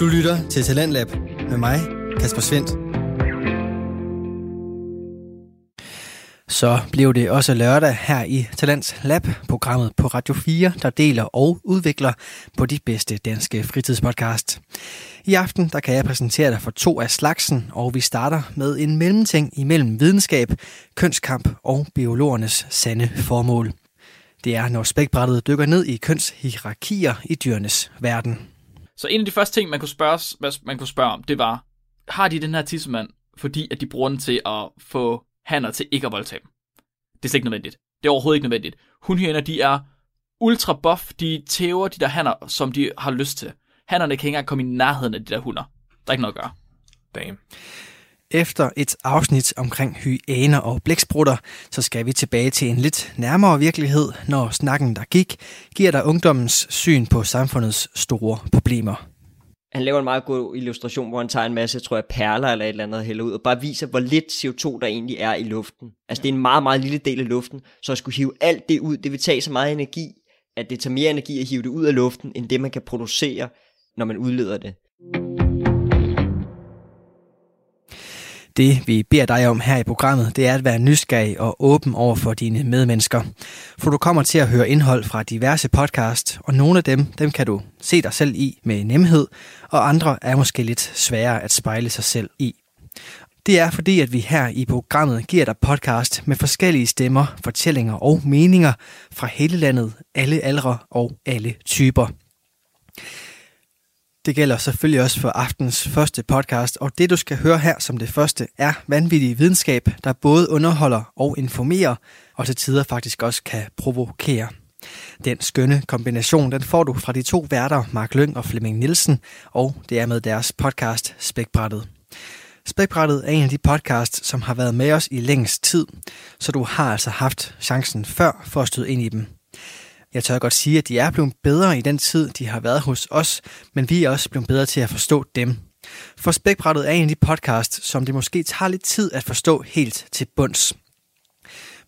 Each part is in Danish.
Du lytter til Talentlab med mig, Kasper Svendt. Så blev det også lørdag her i Talents Lab, programmet på Radio 4, der deler og udvikler på de bedste danske fritidspodcast. I aften der kan jeg præsentere dig for to af slagsen, og vi starter med en mellemting imellem videnskab, kønskamp og biologernes sande formål. Det er, når spækbrættet dykker ned i kønshierarkier i dyrenes verden. Så en af de første ting, man kunne spørge, man kunne spørge om, det var, har de den her tissemand, fordi at de bruger den til at få hanner til ikke at voldtage dem? Det er slet ikke nødvendigt. Det er overhovedet ikke nødvendigt. Hunhyæner, de er ultra buff, de tæver de der hanner, som de har lyst til. Hannerne kan ikke engang komme i nærheden af de der hunder. Der er ikke noget at gøre. Damn. Efter et afsnit omkring hyæner og blæksprutter, så skal vi tilbage til en lidt nærmere virkelighed, når snakken, der gik, giver dig ungdommens syn på samfundets store problemer. Han laver en meget god illustration, hvor han tager en masse, tror jeg, perler eller et eller andet hælder ud, og bare viser, hvor lidt CO2 der egentlig er i luften. Altså det er en meget, meget lille del af luften, så at skulle hive alt det ud, det vil tage så meget energi, at det tager mere energi at hive det ud af luften, end det man kan producere, når man udleder det. Det vi beder dig om her i programmet, det er at være nysgerrig og åben over for dine medmennesker. For du kommer til at høre indhold fra diverse podcast, og nogle af dem, dem kan du se dig selv i med nemhed, og andre er måske lidt sværere at spejle sig selv i. Det er fordi, at vi her i programmet giver dig podcast med forskellige stemmer, fortællinger og meninger fra hele landet, alle aldre og alle typer. Det gælder selvfølgelig også for aftens første podcast, og det du skal høre her som det første er vanvittig videnskab, der både underholder og informerer, og til tider faktisk også kan provokere. Den skønne kombination, den får du fra de to værter, Mark Lyng og Flemming Nielsen, og det er med deres podcast Spækbrættet. Spækbrættet er en af de podcasts, som har været med os i længst tid, så du har altså haft chancen før for at støde ind i dem. Jeg tør godt sige, at de er blevet bedre i den tid, de har været hos os, men vi er også blevet bedre til at forstå dem. For Spækbrættet er en af de podcast, som det måske tager lidt tid at forstå helt til bunds.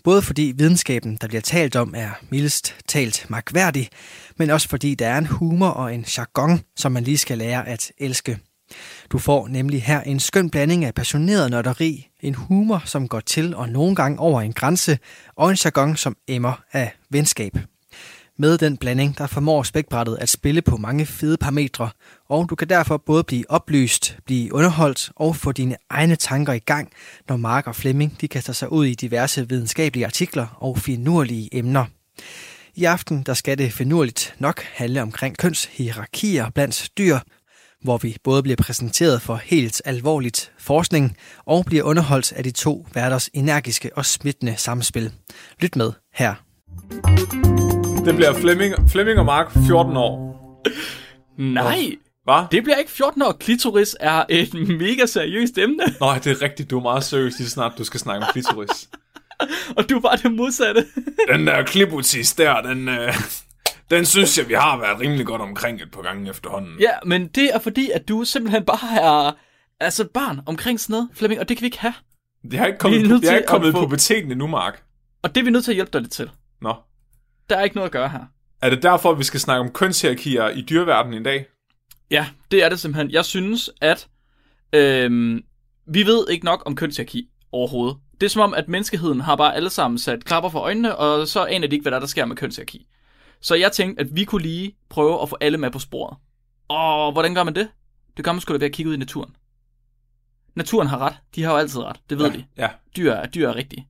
Både fordi videnskaben, der bliver talt om, er mildest talt magværdig, men også fordi der er en humor og en jargon, som man lige skal lære at elske. Du får nemlig her en skøn blanding af passioneret nørderi, en humor, som går til og nogle gange over en grænse, og en jargon, som emmer af venskab. Med den blanding, der formår spækbrættet at spille på mange fede parametre, og du kan derfor både blive oplyst, blive underholdt og få dine egne tanker i gang, når Mark og Flemming de kaster sig ud i diverse videnskabelige artikler og finurlige emner. I aften der skal det finurligt nok handle omkring kønshierarkier blandt dyr, hvor vi både bliver præsenteret for helt alvorligt forskning og bliver underholdt af de to værters energiske og smittende samspil. Lyt med her. Det bliver Flemming, Flemming og Mark 14 år. Nej, Hvad? det bliver ikke 14 år. Klitoris er et mega seriøst emne, Nå, det er rigtigt. Du er meget seriøs lige snart, du skal snakke om klitoris. og du er bare det modsatte. Den der klibutis der, den, øh, den synes jeg, vi har været rimelig godt omkring et par gange efterhånden. ja, men det er fordi, at du simpelthen bare er altså barn omkring sådan noget, Flemming, og det kan vi ikke have. Det har ikke kommet, er det har til ikke kommet få- puberteten endnu, Mark. Og det er vi nødt til at hjælpe dig lidt til. Nå. Der er ikke noget at gøre her. Er det derfor, vi skal snakke om kønshierarkier i dyreverdenen i dag? Ja, det er det simpelthen. Jeg synes, at øhm, vi ved ikke nok om kønshierarki overhovedet. Det er som om, at menneskeheden har bare alle sammen sat klapper for øjnene, og så aner de ikke, hvad der, er, der sker med kønshierarki. Så jeg tænkte, at vi kunne lige prøve at få alle med på sporet. Og hvordan gør man det? Det gør man sgu da ved at kigge ud i naturen. Naturen har ret. De har jo altid ret. Det ved ja. de. Ja, Dyr er, dyr er rigtige.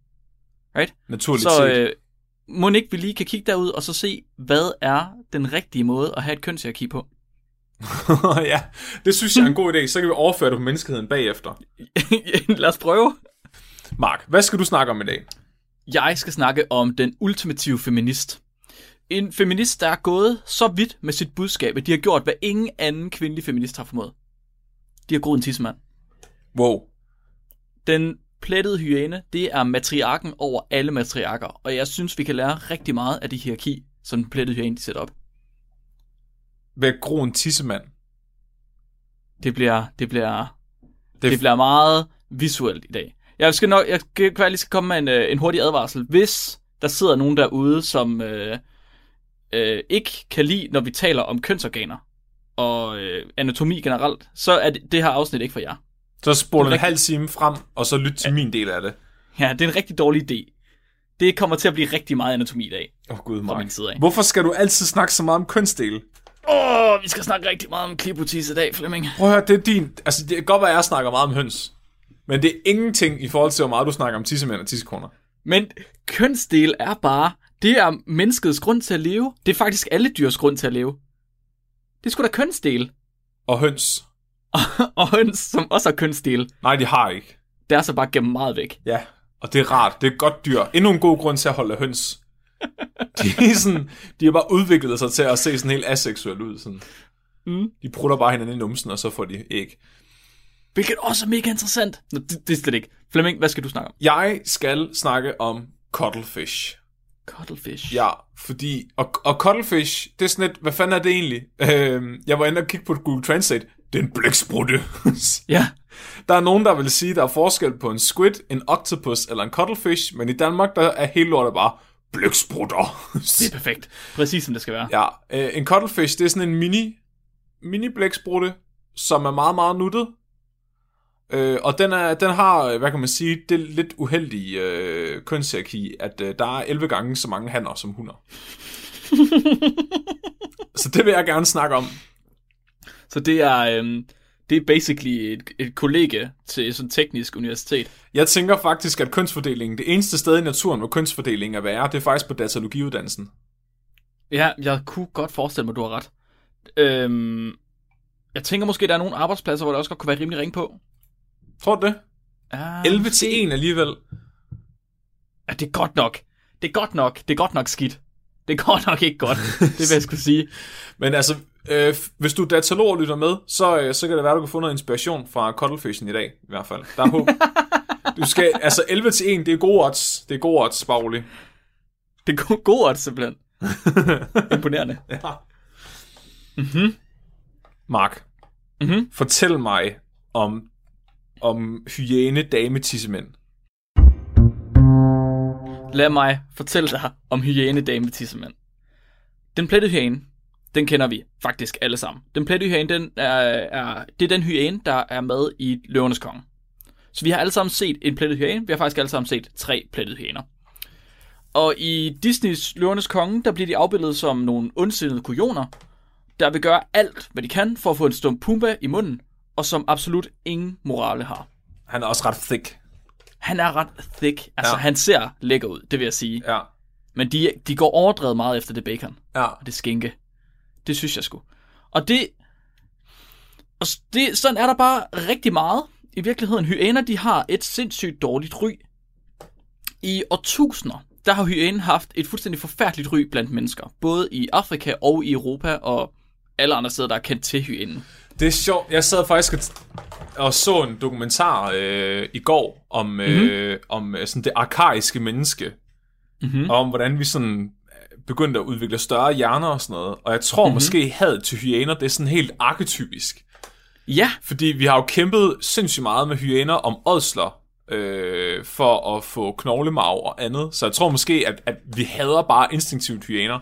Right? naturligt Så øh, må ikke vi lige kan kigge derud og så se, hvad er den rigtige måde at have et kønshierarki på? ja, det synes jeg er en god idé. Så kan vi overføre det på menneskeheden bagefter. Lad os prøve. Mark, hvad skal du snakke om i dag? Jeg skal snakke om den ultimative feminist. En feminist, der er gået så vidt med sit budskab, at de har gjort, hvad ingen anden kvindelig feminist har formået. De har groet en tissemand. Wow. Den plettede hyæne, det er matriarken over alle matriarker, og jeg synes, vi kan lære rigtig meget af det hierarki, som den plettede hyæne de sætter op. At gro en tissemand. Det bliver, det bliver, Det, det bliver meget visuelt i dag. Jeg skal nok, jeg skal, jeg lige skal komme med en, øh, en hurtig advarsel. Hvis der sidder nogen derude, som øh, øh, ikke kan lide, når vi taler om kønsorganer, og øh, anatomi generelt, så er det, det her afsnit ikke for jer. Så spoler en Rigtig- halv time frem, og så lyt til ja. min del af det. Ja, det er en rigtig dårlig idé. Det kommer til at blive rigtig meget anatomi i dag, Åh oh, gud, Mark. min side af. Hvorfor skal du altid snakke så meget om kønsdele? Åh, oh, vi skal snakke rigtig meget om klipotis i dag, Flemming. Prøv at høre, det er din... Altså, det kan godt være, at jeg snakker meget om høns. Men det er ingenting i forhold til, hvor meget du snakker om tissemænd og tissekoner. Men kønsdel er bare, det er menneskets grund til at leve. Det er faktisk alle dyrs grund til at leve. Det er sgu da kønsdel. Og høns. og høns, som også har kønsdel, Nej, de har ikke. det er så bare gemt meget væk. Ja, og det er rart. Det er et godt dyr. Endnu en god grund til at holde høns. De, er sådan, de har bare udviklet sig til at se sådan helt aseksuelt ud. Sådan. Mm. De prutter bare hinanden i numsen, og så får de æg. Hvilket også er mega interessant. Nå, det, det er slet ikke. Flemming, hvad skal du snakke om? Jeg skal snakke om cuttlefish. Cuttlefish. Ja, fordi... Og, og cuttlefish, det er sådan lidt... Hvad fanden er det egentlig? Øh, jeg var inde og kigge på Google Translate. Det er en blæksprutte. Ja. der er nogen, der vil sige, der er forskel på en squid, en octopus eller en cuttlefish, men i Danmark, der er hele lortet bare blæksprutter. Det er perfekt. Præcis som det skal være. Ja, øh, en cuttlefish, det er sådan en mini, mini blæksprutte, som er meget, meget nuttet. Øh, og den, er, den har, øh, hvad kan man sige, det lidt uheldige øh, kønshierarki, at øh, der er 11 gange så mange hanner som hunder. så det vil jeg gerne snakke om. Så det er, øhm, det er basically et, et kollega til sådan teknisk universitet. Jeg tænker faktisk, at kønsfordelingen, det eneste sted i naturen, hvor kønsfordelingen er værre, det er faktisk på datalogiuddannelsen. Ja, jeg kunne godt forestille mig, du har ret. Øhm, jeg tænker måske, der er nogle arbejdspladser, hvor der også godt kunne være rimelig ring på. Tror du det? Ja, 11 til 1 alligevel. Ja, det er godt nok. Det er godt nok. Det er godt nok skidt. Det godt nok ikke godt. det vil jeg skulle sige. Men altså, øh, hvis du datalog og lytter med, så, øh, så kan det være, du kan få noget inspiration fra Cuttlefishen i dag, i hvert fald. Der er håb. du skal, altså 11 til 1, det er gode odds. Det er gode odds, rolig. Det er go- god odds, simpelthen. Imponerende. Ja. Mm-hmm. Mark, Mhm. fortæl mig om, om hyæne dame tissemænd. Lad mig fortælle dig om hyæne dame tissemænd. Den plettede hyæne, den kender vi faktisk alle sammen. Den plettede hyæne, den er, er, det er den hyæne, der er med i Løvernes Konge. Så vi har alle sammen set en plettet hyæne. Vi har faktisk alle sammen set tre plettede hyæner. Og i Disneys Løvernes Konge, der bliver de afbildet som nogle ondsindede kujoner, der vil gøre alt, hvad de kan for at få en stum pumba i munden, og som absolut ingen morale har. Han er også ret thick. Han er ret thick. Altså, Ja. han ser lækker ud, det vil jeg sige. Ja. Men de, de går overdrevet meget efter det bacon Ja. og det skinke. Det synes jeg sgu. Og det, og det, sådan er der bare rigtig meget. I virkeligheden, hyæner, de har et sindssygt dårligt ry. I årtusinder, der har hyænen haft et fuldstændig forfærdeligt ry blandt mennesker. Både i Afrika og i Europa, og alle andre steder, der er kendt til hyænen. Det er sjovt. Jeg sad faktisk og, og så en dokumentar øh, i går om, øh, om øh, sådan det arkaiske menneske. Mhm. Og om hvordan vi sådan øh, begyndte at udvikle større hjerner og sådan noget. Og jeg tror mm-hmm. måske hadet til hyæner, det er sådan helt arketypisk. Ja, Fordi vi har jo kæmpet sindssygt meget med hyæner om ådsler, øh, for at få knoglemarv og andet. Så jeg tror måske, at, at vi hader bare instinktivt hyæner.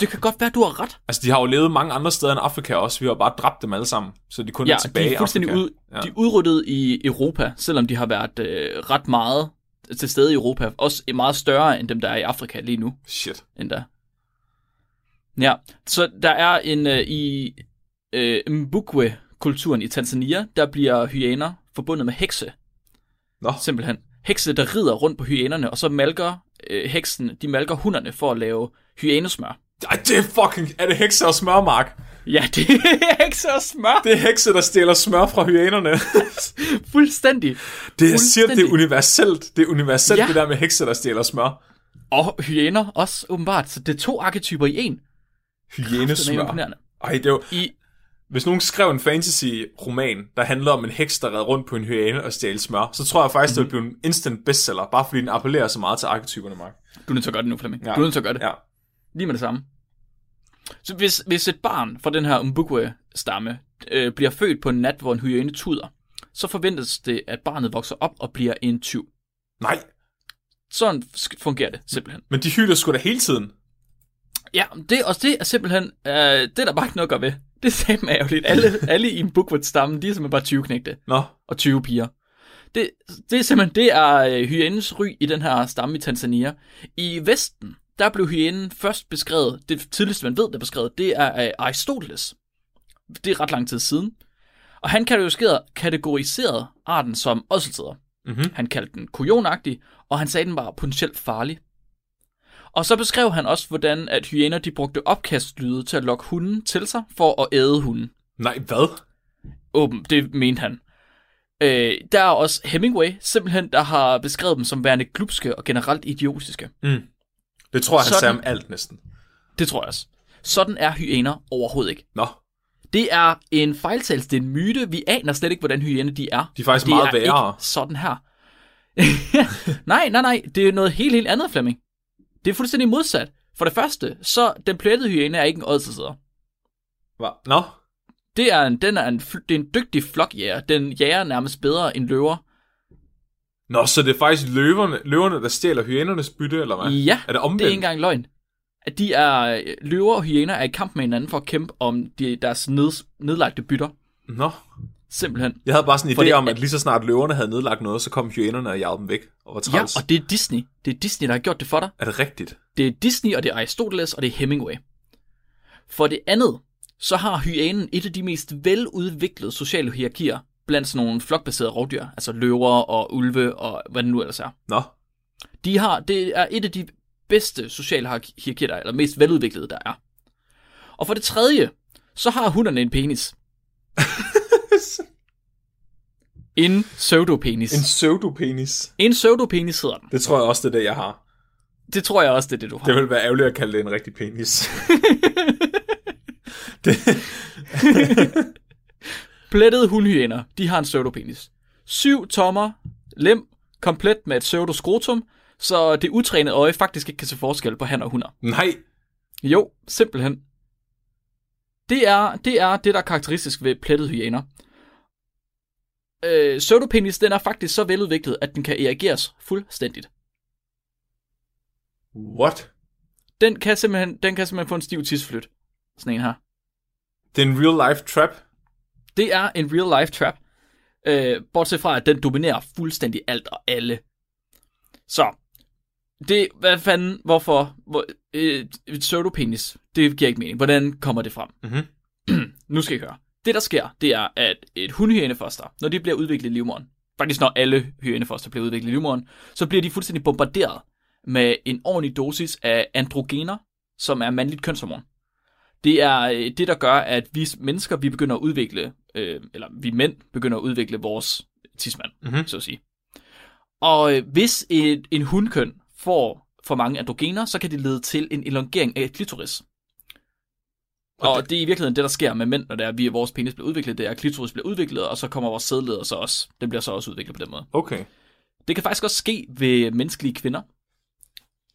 Det kan godt være, du har ret. Altså, de har jo levet mange andre steder end Afrika også. Vi har bare dræbt dem alle sammen, så de kun Ja, er tilbage de er fuldstændig Afrika. ud, ja. de er udryddet i Europa, selvom de har været øh, ret meget til stede i Europa. Også meget større end dem, der er i Afrika lige nu. Shit. endda. Ja, så der er en øh, i øh, Mbukwe-kulturen i Tanzania, der bliver hyæner forbundet med hekse, Nå, simpelthen. Hekse, der rider rundt på hyænerne, og så malker øh, heksen, de malker hunderne for at lave hyænesmør. Ej, det er fucking... Er det hekse og smørmark? Ja, det er hekse og smør. Det er hekse, der stjæler smør fra hyænerne. Fuldstændig. det, jeg siger, det er universelt. Det er universelt, ja. Det der med hekse, der stjæler smør. Og hyæner også, åbenbart. Så det er to arketyper i en. Er Hyænesmør. Ej, det er jo... I, Hvis nogen skrev en fantasy-roman, der handler om en heks, der redder rundt på en hyæne og stjæler smør, så tror jeg faktisk, mm-hmm. det vil blive en instant bestseller, bare fordi den appellerer så meget til arketyperne, Mark. du er nødt til at gøre det nu, Flemming. Ja. Du er nødt til at gøre det. Ja. Lige med det samme. Så hvis, hvis et barn fra den her Umbukwe-stamme øh, bliver født på en nat, hvor en hyæne tuder, så forventes det, at barnet vokser op og bliver en tyv. Nej, Sådan fungerer det simpelthen. men de hyler sgu da hele tiden. Ja, det, og det er simpelthen, øh, det er der bare ikke noget at gøre ved. Det er simpelthen ærgerligt. Alle, alle i en Bookwood-stamme, de er simpelthen bare 20 knægte Nå, og 20 piger. Det, det er simpelthen, det er øh, hyænens ry i den her stamme i Tanzania. I Vesten, der blev hyænen først beskrevet, det tidligste man ved, der er beskrevet, det er af Aristoteles. Det er ret lang tid siden. Og han kategoriserede, arten som ådseltider. Mhm. Han kaldte den kujonagtig, og han sagde, den var potentielt farlig. Og så beskrev han også, hvordan at hyæner de brugte opkastlyde til at lokke hunden til sig for at æde hunden. nej, hvad? Åben, det mente han. Øh, der er også Hemingway, simpelthen, der har beskrevet dem som værende glupske og generelt idiotiske. Det tror jeg, han Sådan. sagde om alt næsten. Det tror jeg også. Sådan er hyæner overhovedet ikke. Nå, Det er en fejltagelse, det er en myte. Vi aner slet ikke, hvordan hyæner de er. De er faktisk det meget er værre. Ikke sådan her. nej, nej, nej. Det er noget helt, helt andet, Flemming. Det er fuldstændig modsat. For det første, så den plettede hyæne er ikke en ådselsider. Hva? Nå, Det er en, den er en, det er en dygtig flokjæger. Den jager nærmest bedre end løver. Nå, så det er faktisk løverne, løverne der stjæler hyænernes bytte, eller hvad? Ja, Er det omvendt? det er ikke engang løgn. At de er, løver og hyæner er i kamp med hinanden for at kæmpe om de, deres ned, nedlagte bytter. Nå, Simpelthen. jeg havde bare sådan en idé det- om, at lige så snart løverne havde nedlagt noget, så kom hyænerne og jagede dem væk og var Ja, træls. og det er Disney. Det er Disney, der har gjort det for dig. Er det rigtigt? Det er Disney, og det er Aristoteles, og det er Hemingway. For det andet, så har hyænen et af de mest veludviklede sociale hierarkier blandt sådan nogle flokbaserede rovdyr, altså løver og ulve og hvad det nu ellers er. Nå, De har, det er et af de bedste sociale hier- hierarkier, der er, eller mest veludviklede, der er. Og for det tredje, så har hunderne en penis. en pseudopenis. en En, pseudopenis. en pseudopenis hedder den. Det tror jeg også, det er det, jeg har. Det tror jeg også, det er det, du har. Det vil være ærgerligt at kalde det en rigtig penis. det, Plettede hundhyæner, de har en pseudopenis. Syv tommer, lem, komplet med et pseudoskrotum, så det utrænede øje faktisk ikke kan se forskel på han og hunder. nej, Jo, simpelthen. Det er, det er det, der er karakteristisk ved plettede hyæner. Øh, pseudopenis, den er faktisk så veludviklet, at den kan erigeres fuldstændigt. what? Den kan simpelthen, den kan simpelthen få en stiv tidsflyt. Sådan en her. Det er en real life trap. Det er en real life trap. Øh, bortset fra, at den dominerer fuldstændig alt og alle. Så, det, hvad fanden, hvorfor, hvor, øh, pseudopenis, det giver ikke mening. Hvordan kommer det frem? Mhm. nu skal I høre. Det, der sker, det er, at et hundhyænefoster, når de bliver udviklet i livmoderen, faktisk når alle hyænefoster bliver udviklet i livmoderen, så bliver de fuldstændig bombarderet med en ordentlig dosis af androgener, som er mandligt kønshormon. Det er øh, det, der gør, at vi mennesker, vi begynder at udvikle, øh, eller vi mænd begynder at udvikle vores tidsmand, Mhm. mm-hmm. så at sige. Og øh, hvis et, en hundkøn får for mange androgener, så kan det lede til en elongering af klitoris. Og Og det, det er i virkeligheden det, der sker med mænd, når det er, at vi, vores penis bliver udviklet, det er, at klitoris bliver udviklet, og så kommer vores sædleder så også. Den bliver så også udviklet på den måde. Okay. Det kan faktisk også ske ved menneskelige kvinder.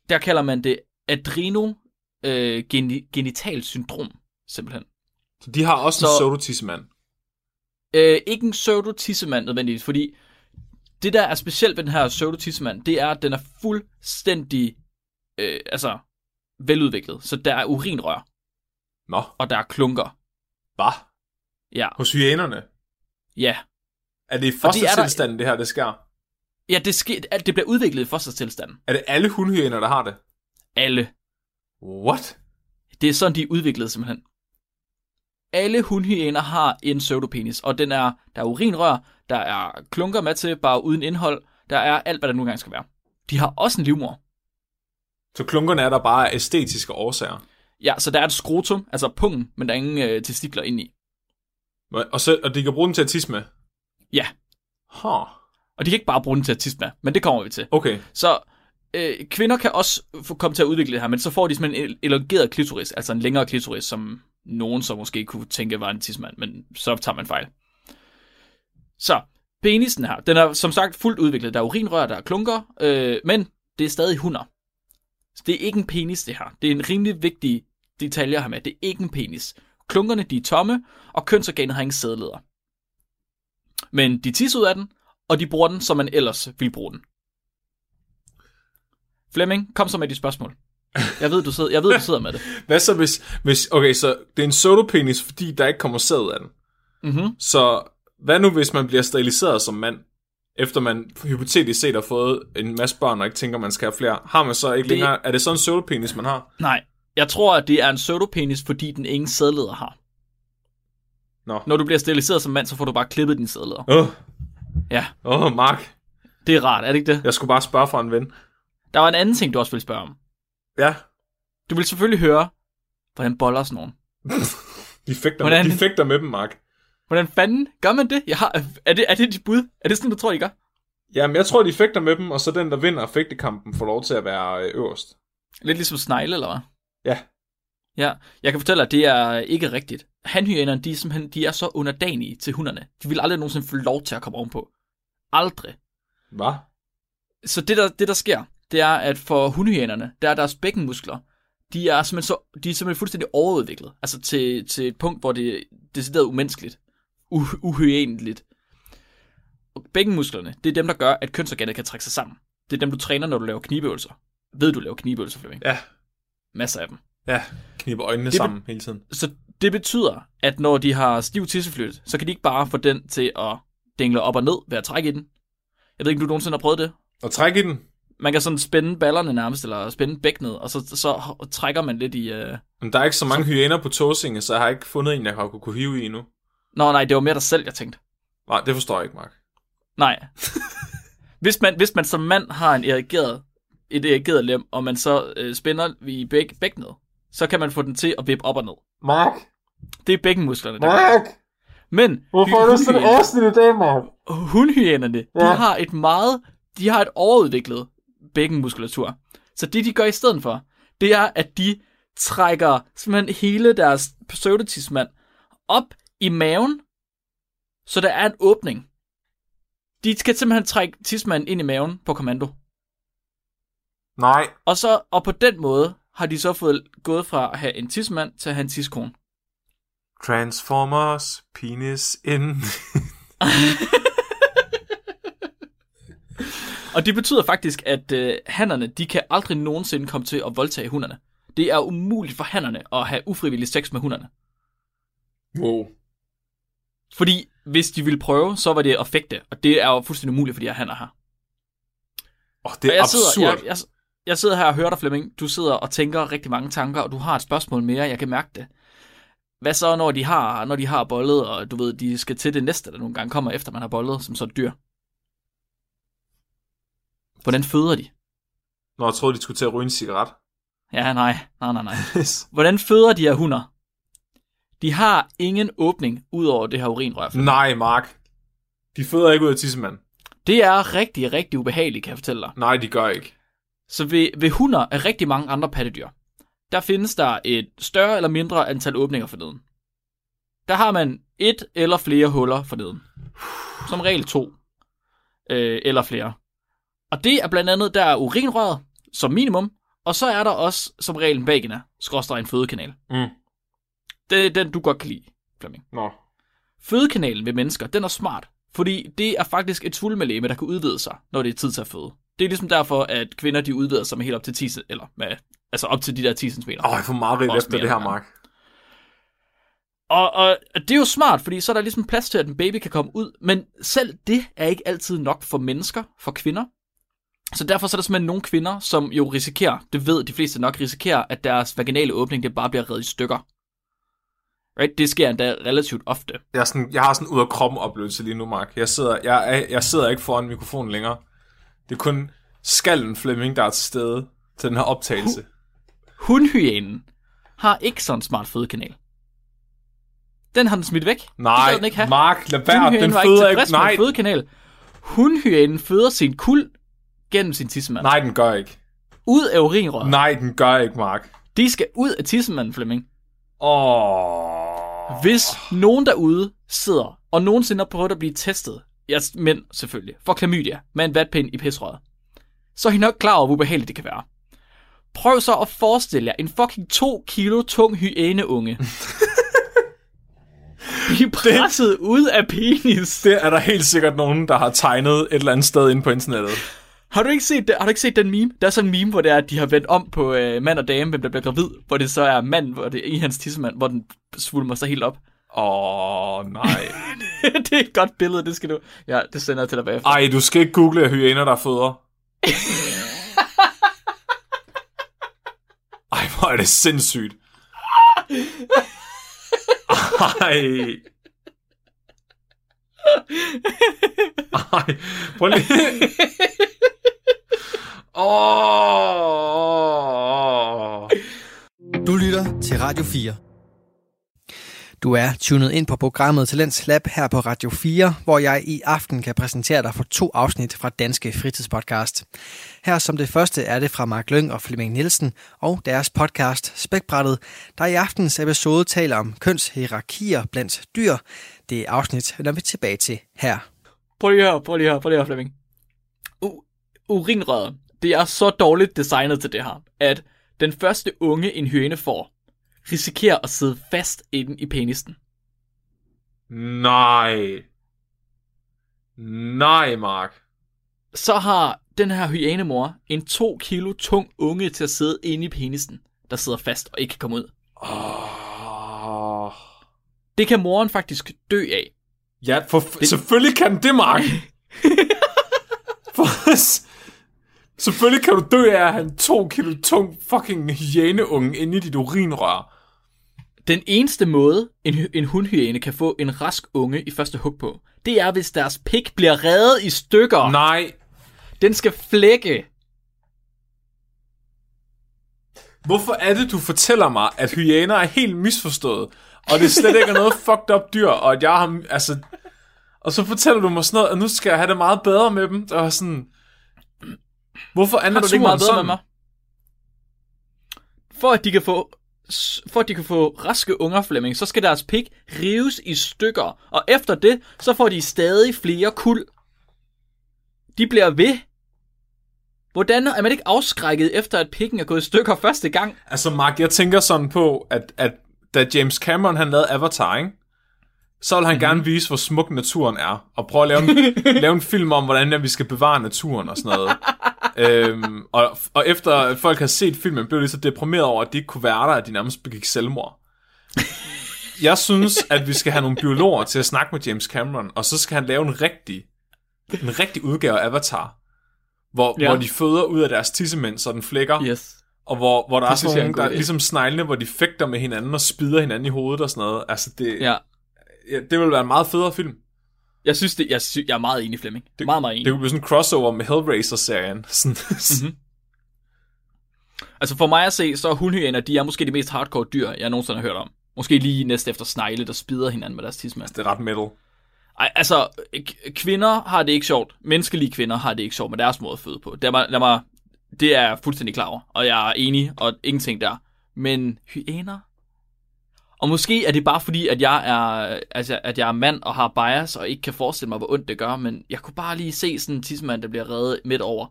Der kalder man det adreno øh, geni- genital syndrom, simpelthen. Så de har også så... en pseudotissemand. Øh, ikke en pseudotissemand nødvendigvis, fordi det, der er specielt ved den her pseudotissemand, det er, at den er fuldstændig øh, altså, veludviklet. Så der er urinrør, Nå, og der er klunker. hvad? Ja, Hos hyænerne. ja. Er det i Og det er der- fostertilstanden, det her, det sker? Ja, det, sker, det bliver udviklet i fostertilstanden. Er det alle hundhyæner, der har det? Alle. What? Det er sådan, de er udviklet simpelthen. Alle hundhyæner har en pseudopenis, og den er, der er urinrør, der er klunker med til, bare uden indhold, der er alt, hvad der nu engang skal være. De har også en livmor. Så klunkerne er der bare af æstetiske årsager. Ja, så der er et skrotum, altså pungen, men der er ingen øh, testikler inde i. Og, så, og de kan bruge den til at tisse med? Ja, Huh. og de kan ikke bare bruge den til at tisse med, men det kommer vi til. Okay. Så øh, kvinder kan også få komme til at udvikle det her, men så får de simpelthen en elongeret klitoris, altså en længere klitoris, som nogen så måske kunne tænke var en tidsmand, men så tager man fejl. Så, penisen her, den er som sagt fuldt udviklet. Der er urinrør, der er klunker, øh, men det er stadig hunder. Så det er ikke en penis, det her. Det er en rimelig vigtig detalje at have med. Det er ikke en penis. Klunkerne, de er tomme, og kønsorganet har ingen sædleder. Men de tisser ud af den, og de bruger den, som man ellers ville bruge den. Flemming, kom så med dit spørgsmål. Jeg ved, du sidder, jeg ved, du sidder med det. Hvad så hvis, hvis... Okay, så det er en pseudopenis, fordi der ikke kommer sæd af den. Mm-hmm. Så hvad nu, hvis man bliver steriliseret som mand, efter man hypotetisk set har fået en masse børn, og ikke tænker, man skal have flere? Har man så ikke Det- længere... Er det sådan en pseudopenis, man har? Nej, jeg tror, at det er en pseudopenis, fordi den ingen sædleder har. Nå. Når du bliver steriliseret som mand, så får du bare klippet din sædleder. Åh, Ja, oh, Mark. det er rart, er det ikke det? Jeg skulle bare spørge fra en ven. Der var en anden ting, du også ville spørge om. Ja, Du vil selvfølgelig høre, hvordan boller sådan nogen. de fægter, Hvordan- de fægter med dem, Mark. Hvordan fanden gør man det? Jeg har, er, det er det dit bud? Er det sådan, du tror, I gør? Jamen, jeg tror, de fægter med dem, og så den, der vinder fægtekampen, får lov til at være øh, øverst. Lidt ligesom snegle, eller hvad? Ja. Ja, jeg kan fortælle dig, at det er ikke rigtigt. Hanhyenerne, de er simpelthen de er så underdanige til hunderne. De vil aldrig nogensinde få lov til at komme ovenpå. Aldrig. Hvad? Så det der, det, der sker, det er, at for hundhyenerne, der er deres bækkenmuskler, de er simpelthen, så, de er simpelthen fuldstændig overudviklet. Altså til, til et punkt, hvor det er decideret umenneskeligt. Uh. Og bækkenmusklerne, det er dem, der gør, at kønsorganet kan trække sig sammen. Det er dem, du træner, når du laver knibeøvelser. Ved du laver knibeøvelser, Flemming? Ja, Masser af dem. ja. Kniber øjnene Det sammen hele tiden. Så det betyder, at når de har stiv tisseflyt, så kan de ikke bare få den til at dingle op og ned ved at trække i den. Jeg ved ikke, om du nogensinde har prøvet det. Og træk i den. Man kan sådan spænde ballerne nærmest, eller spænde bækkenet, og så, så trækker man lidt i... Øh... Men der er ikke så mange hyæner på Tåsinge, så jeg har ikke fundet en, jeg har kunne, kunne hive i endnu. Nå nej, det var mere dig selv, jeg tænkte. Nej, det forstår jeg ikke, Mark. Nej. hvis, man, hvis man som mand har en erigeret, et erigeret lem, og man så øh, spænder i bæk, bækkenet, så kan man få den til at vippe op og ned. Mark! Det er bækkenmusklerne, der gør. det. Men hundhyæner- æsligt i dag, Mark? hundhyænerne, de Ja. har et meget, de har et overudviklet bækkenmuskulatur. Så det, de gør i stedet for, det er, at de trækker simpelthen hele deres pseudotismand op i maven, så der er en åbning. De skal simpelthen trække tismanden ind i maven på kommando. Nej. Og, så, og på den måde har de så fået gået fra at have en tismand til at have en tiskone. Transformers, penis in... Og det betyder faktisk, at øh, hannerne, de kan aldrig nogensinde komme til at voldtage hunderne. Det er umuligt for hannerne at have ufrivillig sex med hunderne. wow. Fordi hvis de ville prøve, så var det at fægte. Og det er jo fuldstændig umuligt for de her hanner her. Oh, det er jeg absurd. sidder, jeg, jeg, jeg sidder her og hører dig, Flemming. Du sidder og tænker rigtig mange tanker, og du har et spørgsmål mere. Jeg kan mærke det. Hvad så, når de har, når de har bollet, og du ved, de skal til det næste, der nogle gange kommer efter, man har bollet som så dyr? Hvordan føder de? Nå, jeg troede, de skulle til at ryge en cigaret. Ja, nej, nej, nej, nej. Hvordan føder de her hunder? De har ingen åbning ud over det her urinrør. Nej, Mark. De føder ikke ud af tissemand. Det er rigtig, rigtig ubehageligt, kan jeg fortælle dig. Nej, de gør ikke. Så ved, ved hunder af rigtig mange andre pattedyr, der findes der et større eller mindre antal åbninger for neden. Der har man et eller flere huller for neden. Som regel to. Øh, eller flere. Og det er blandt andet, der er urinrøret, som minimum, og så er der også som regel en vagina, skråstrej en fødekanal. Mm. Det er den, du godt kan lide, Flemming. Nå. Fødekanalen ved mennesker, den er smart, fordi det er faktisk et svulmelæme, der kan udvide sig, når det er tid til at føde. Det er ligesom derfor, at kvinder de udvider sig med helt op til 10 cm, eller med, altså op til de der 10 cm. Åh, oh, jeg får meget efter mere det her. Mark. Og, og det er jo smart, fordi så er der ligesom plads til, at en baby kan komme ud, men selv det er ikke altid nok for mennesker, for kvinder. Så derfor så er der simpelthen nogle kvinder, som jo risikerer, det ved de fleste nok, risikerer, at deres vaginale åbning, det bare bliver reddet i stykker. Right? Det sker endda relativt ofte. Jeg, er sådan, jeg har sådan ud af kroppen oplevelse lige nu, Mark. Jeg sidder, jeg, jeg sidder ikke foran mikrofonen længere. Det er kun skallen Flemming, der er til stede til den her optagelse. Hundhyænen har ikke sådan en smart fødekanal. Den har den smidt væk. det Nej, gad den ikke have. Mark, lad være. Den ikke føder ikke. Nej, fødekanal. Hundhyænen føder sin kul gennem sin tissemand. nej, den gør ikke. Ud af urinrøret. Nej, den gør ikke, Mark. De skal ud af tissemanden, Flemming. Åh. Hvis nogen derude sidder og nogensinde har prøvet at blive testet, ja, mænd selvfølgelig, for klamydia med en vatpind i pisrøret, så er I nok klar over, hvor ubehageligt det kan være. Prøv så at forestille jer en fucking 2 kilo tung hyæneunge. Blive presset ud af penis. Det er der helt sikkert nogen, der har tegnet et eller andet sted inde på internettet. Har du ikke set, det? har du ikke set den meme? Der er sådan en meme, hvor det er, at de har vendt om på øh, mand og dame, hvem der bliver gravid, hvor det så er mand, hvor det er i hans tissemand, hvor den svulmer sig helt op. Åh, oh, nej. det er et godt billede, det skal du... Ja, det sender jeg til dig bagefter. Ej, du skal ikke google hyæner, der føder. Ej, hvor er det sindssygt. Ej. Ej, prøv lige. Åh. Du lytter til Radio 4. Du er tunet ind på programmet Talents Lab her på Radio 4, hvor jeg i aften kan præsentere dig for to afsnit fra Danske Fritidspodcast. Her som det første er det fra Mark Lyng og Flemming Nielsen og deres podcast Spækbrættet, der i aftens episode taler om kønshierarkier blandt dyr. Det er afsnit, vender vi tilbage til her. Prøv lige her, prøv lige her, prøv lige her, Flemming. U- urinrøret, det er så dårligt designet til det her, at den første unge en høne får, risikerer at sidde fast inde i penisen. Nej. Nej, Mark. Så har den her hyænemor en 2 kilo tung unge til at sidde inde i penisen, der sidder fast og ikke kan komme ud. Oh. Det kan moren faktisk dø af. Ja, for det... selvfølgelig kan det, Mark. for, selvfølgelig kan du dø af at have en 2 kilo tung fucking hyæneunge inde i dit urinrør. Den eneste måde, en, en hundhyæne kan få en rask unge i første hug på, det er, hvis deres pik bliver revet i stykker. Nej. Den skal flække. Hvorfor er det, du fortæller mig, at hyæner er helt misforstået, og det slet ikke er noget fucked up dyr, og at jeg har, altså... Og så fortæller du mig sådan noget, at nu skal jeg have det meget bedre med dem, og sådan... Hvorfor er naturen meget bedre sådan? med mig? For at de kan få for at de kan få raske unger, Flemming, så skal deres pik rives i stykker, og efter det, så får de stadig flere kul. De bliver ved. Hvordan er man ikke afskrækket efter, at pikken er gået i stykker første gang? Altså, Mark, jeg tænker sådan på, at, at da James Cameron han lavede Avatar, ikke? så vil han mm-hmm. gerne vise, hvor smuk naturen er, og prøve at lave en, lave en film om, hvordan vi skal bevare naturen og sådan noget. øhm, og, og efter folk har set filmen, blev de så deprimeret over, at de ikke kunne være der, at de nærmest begik selvmord. Jeg synes, at vi skal have nogle biologer til at snakke med James Cameron, og så skal han lave en rigtig, en rigtig udgave af Avatar, hvor, Ja. hvor de føder ud af deres tissemænd, så den flækker, Yes. og hvor, hvor der Det er sådan nogle, der er ligesom sneglene, hvor de fægter med hinanden og spider hinanden i hovedet og sådan noget. Altså, det, Ja. ja, det vil være en meget federe film. Jeg synes det, jeg, sy- jeg er meget enig, Flemming. Det, meget, meget enig. Det kunne blive sådan en crossover med Hellraiser-serien. Sådan, Mhm. Altså for mig at se, så er hundhyæner, de er måske de mest hardcore dyr, jeg nogensinde har hørt om. Måske lige næst efter snegle, der spider hinanden med deres tidsmand. det er ret metal. Ej, altså, kvinder har det ikke sjovt. Menneskelige kvinder har det ikke sjovt med deres måde at føde på. Lad mig, lad mig, det er jeg fuldstændig klar over, og jeg er enig, og ingenting der. Men hyæner? Og måske er det bare fordi, at jeg er, altså, at jeg er mand og har bias, og ikke kan forestille mig, hvor ondt det gør, men jeg kunne bare lige se sådan en tidsmand, der bliver reddet midt over.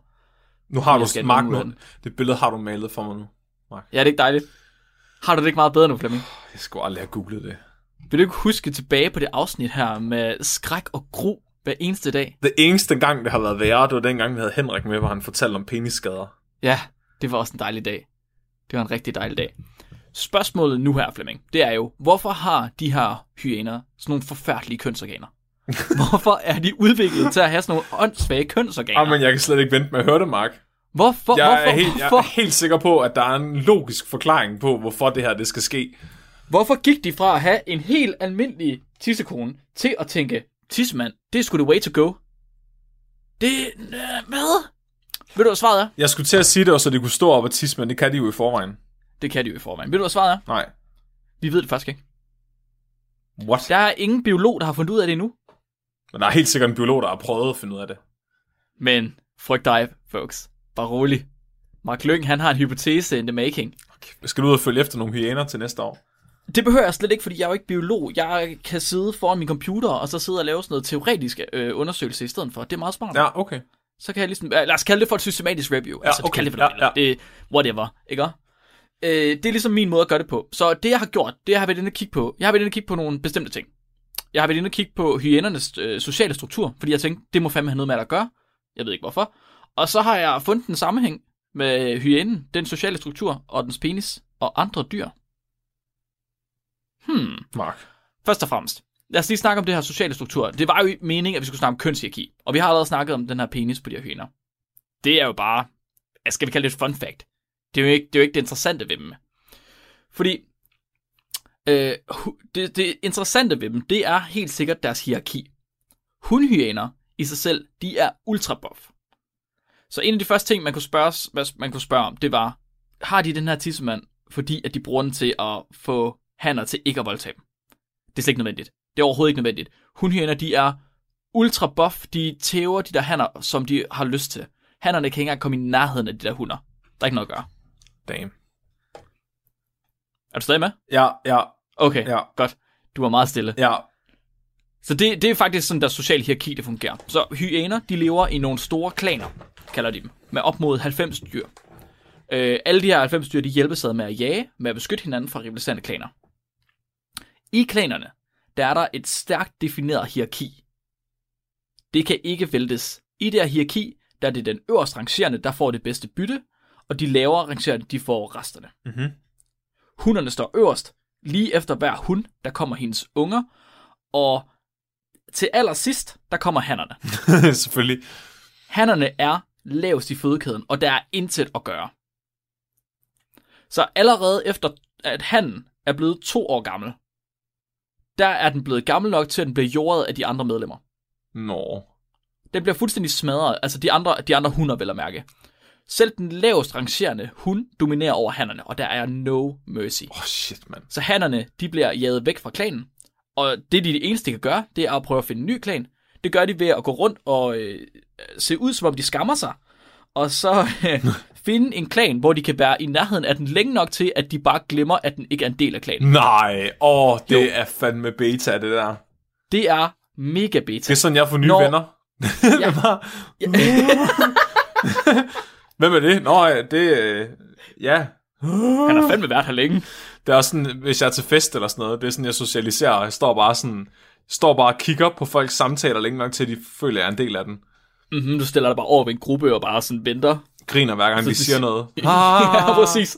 Nu har du, Mark, nu, det billede har du malet for mig nu. Mark. Ja, det er ikke dejligt. Har du det ikke meget bedre nu, Flemming? Jeg skulle aldrig have googlet det. Vil du ikke huske tilbage på det afsnit her med skræk og gru hver eneste dag? Det eneste gang, det har været værre, det var dengang, vi havde Henrik med, hvor han fortalte om penisskader. Ja, det var også en dejlig dag. Det var en rigtig dejlig dag. Spørgsmålet nu her, Flemming, det er jo, hvorfor har de her hyæner sådan nogle forfærdelige kønsorganer? hvorfor er de udviklet til at have sådan nogle åndssvage kønsorganer? Ah, men jeg kan slet ikke vente med at høre det, Mark. hvorfor, Jeg, hvorfor, er helt, jeg hvorfor, er helt sikker på, at der er en logisk forklaring på, hvorfor det her det skal ske. hvorfor gik de fra at have en helt almindelig tissekone til at tænke, tissemand, det er sgu the way to go? Det, øh, hvad? Ved du, hvad svaret er? Jeg skulle til at sige det, og så de kunne stå op og tisse, men det kan de jo i forvejen. Det kan de jo i forvejen. Ved du, hvad svaret er? Nej. Vi ved det faktisk ikke. What? Der er ingen biolog, der har fundet ud af det endnu. Men der er helt sikkert en biolog, der har prøvet at finde ud af det. Men frygt dig, folks. Bare rolig. Mark Lyng, han har en hypotese in the making. Skal du ud og følge efter nogle hyæner til næste år? Det behøver jeg slet ikke, fordi jeg er jo ikke biolog. Jeg kan sidde foran min computer, og så sidde og lave sådan noget teoretisk øh, undersøgelse i stedet for. Det er meget smart. Ja, okay. Så kan jeg ligesom... Øh, lad os kalde det for et systematisk review. Ja, altså, okay. kalde det for ja, ja. Det, whatever, ikke? Øh, det er ligesom min måde at gøre det på. Så det, jeg har gjort, det jeg har været inde og kigge på. Jeg har været inde og kigge på nogle bestemte ting. Jeg har været inde og kigge på hyænernes øh, sociale struktur, fordi jeg tænkte, det må fandme have noget med at gøre. Jeg ved ikke hvorfor. Og så har jeg fundet en sammenhæng med hyænen, den sociale struktur og dens penis og andre dyr. Hmm. Mark. Først og fremmest, lad os lige snakke om det her sociale struktur. Det var jo meningen, at vi skulle snakke om kønshierarki. Og vi har allerede snakket om den her penis på de her hyæner. Det er jo bare, ja, skal vi kalde det et fun fact. Det er jo ikke det, er jo ikke det interessante ved dem. Fordi øh, det, det interessante ved dem, det er helt sikkert deres hierarki. Hundhyæner i sig selv, de er ultra buff. Så en af de første ting, man kunne spørge, man kunne spørge om, det var, har de den her tissemand, fordi at de bruger den til at få hanner til ikke at voldtage dem? Det er slet ikke nødvendigt. Det er overhovedet ikke nødvendigt. Hundhyæner, de er ultra buff. De tæver de der hanner, som de har lyst til. Hannerne kan ikke engang komme i nærheden af de der hunder. Der er ikke noget at gøre. Damn. Er du stadig med? Ja, ja, Okay, Ja. godt. Du var meget stille. ja. Så det, det er faktisk sådan, der social hierarki, det fungerer. Så hyæner, de lever i nogle store klaner, kalder de dem, med op mod 90 dyr. Øh, alle de her 90 dyr, de hjælpes ad med at jage, med at beskytte hinanden fra rivaliserende klaner. I klanerne, der er der et stærkt defineret hierarki. Det kan ikke væltes. I det her hierarki, der er det den øverst rangerende, der får det bedste bytte, og de lavere rangerende, de får resterne. Mhm. Hunderne står øverst, lige efter hver hund, der kommer hendes unger, og til allersidst, der kommer hannerne. Selvfølgelig. Hannerne er lavest i fødekæden, og der er intet at gøre. Så allerede efter, at hannen er blevet to år gammel, der er den blevet gammel nok til, at den bliver jordet af de andre medlemmer. Nå. Den bliver fuldstændig smadret, altså de andre, de andre hunder vil at mærke. Selv den lavest rangerende hund dominerer over hannerne, og der er no mercy. Åh, oh, shit, mand. Så hannerne, de bliver jaget væk fra klanen, og det, de det eneste, de kan gøre, det er at prøve at finde en ny klan. Det gør de ved at gå rundt og øh, se ud, som om de skammer sig, og så øh, finde en klan, hvor de kan være i nærheden af den længe nok til, at de bare glemmer, at den ikke er en del af klanen. Nej, åh, det Jo. er fandme beta, det der. Det er mega Det beta. er sådan, jeg får nye Når- venner. Ja. Hvem er det? Nå, det øh, ja. Han har fandme været her længe. Det er også sådan, hvis jeg er til fest eller sådan noget, det er sådan, jeg socialiserer, og jeg står bare sådan, står bare og kigger på folks samtaler længe nok til, at de føler, jeg er en del af den. Mm-hmm, du stiller dig bare over ved en gruppe og bare sådan venter. Griner hver gang, de det- siger noget. ja, præcis.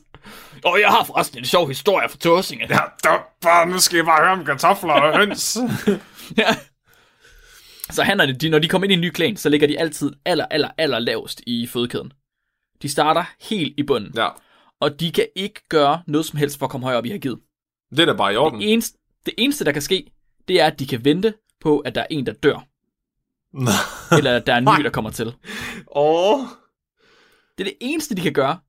Og jeg har forresten en sjov historie fra Tåsinge. Ja, der, bare, nu skal I bare høre om kartofler og høns. Ja. Så hannerne, de, når de kommer ind i en ny klan, så ligger de altid aller, aller, aller lavest i fødekæden. De starter helt i bunden, ja, og de kan ikke gøre noget som helst for at komme højere op i hierarkiet. det er da bare i orden. Det eneste, det eneste, der kan ske, det er, at de kan vente på, at der er en, der dør, eller at der er en ny, der kommer til. Åh. Det er det eneste, de kan gøre.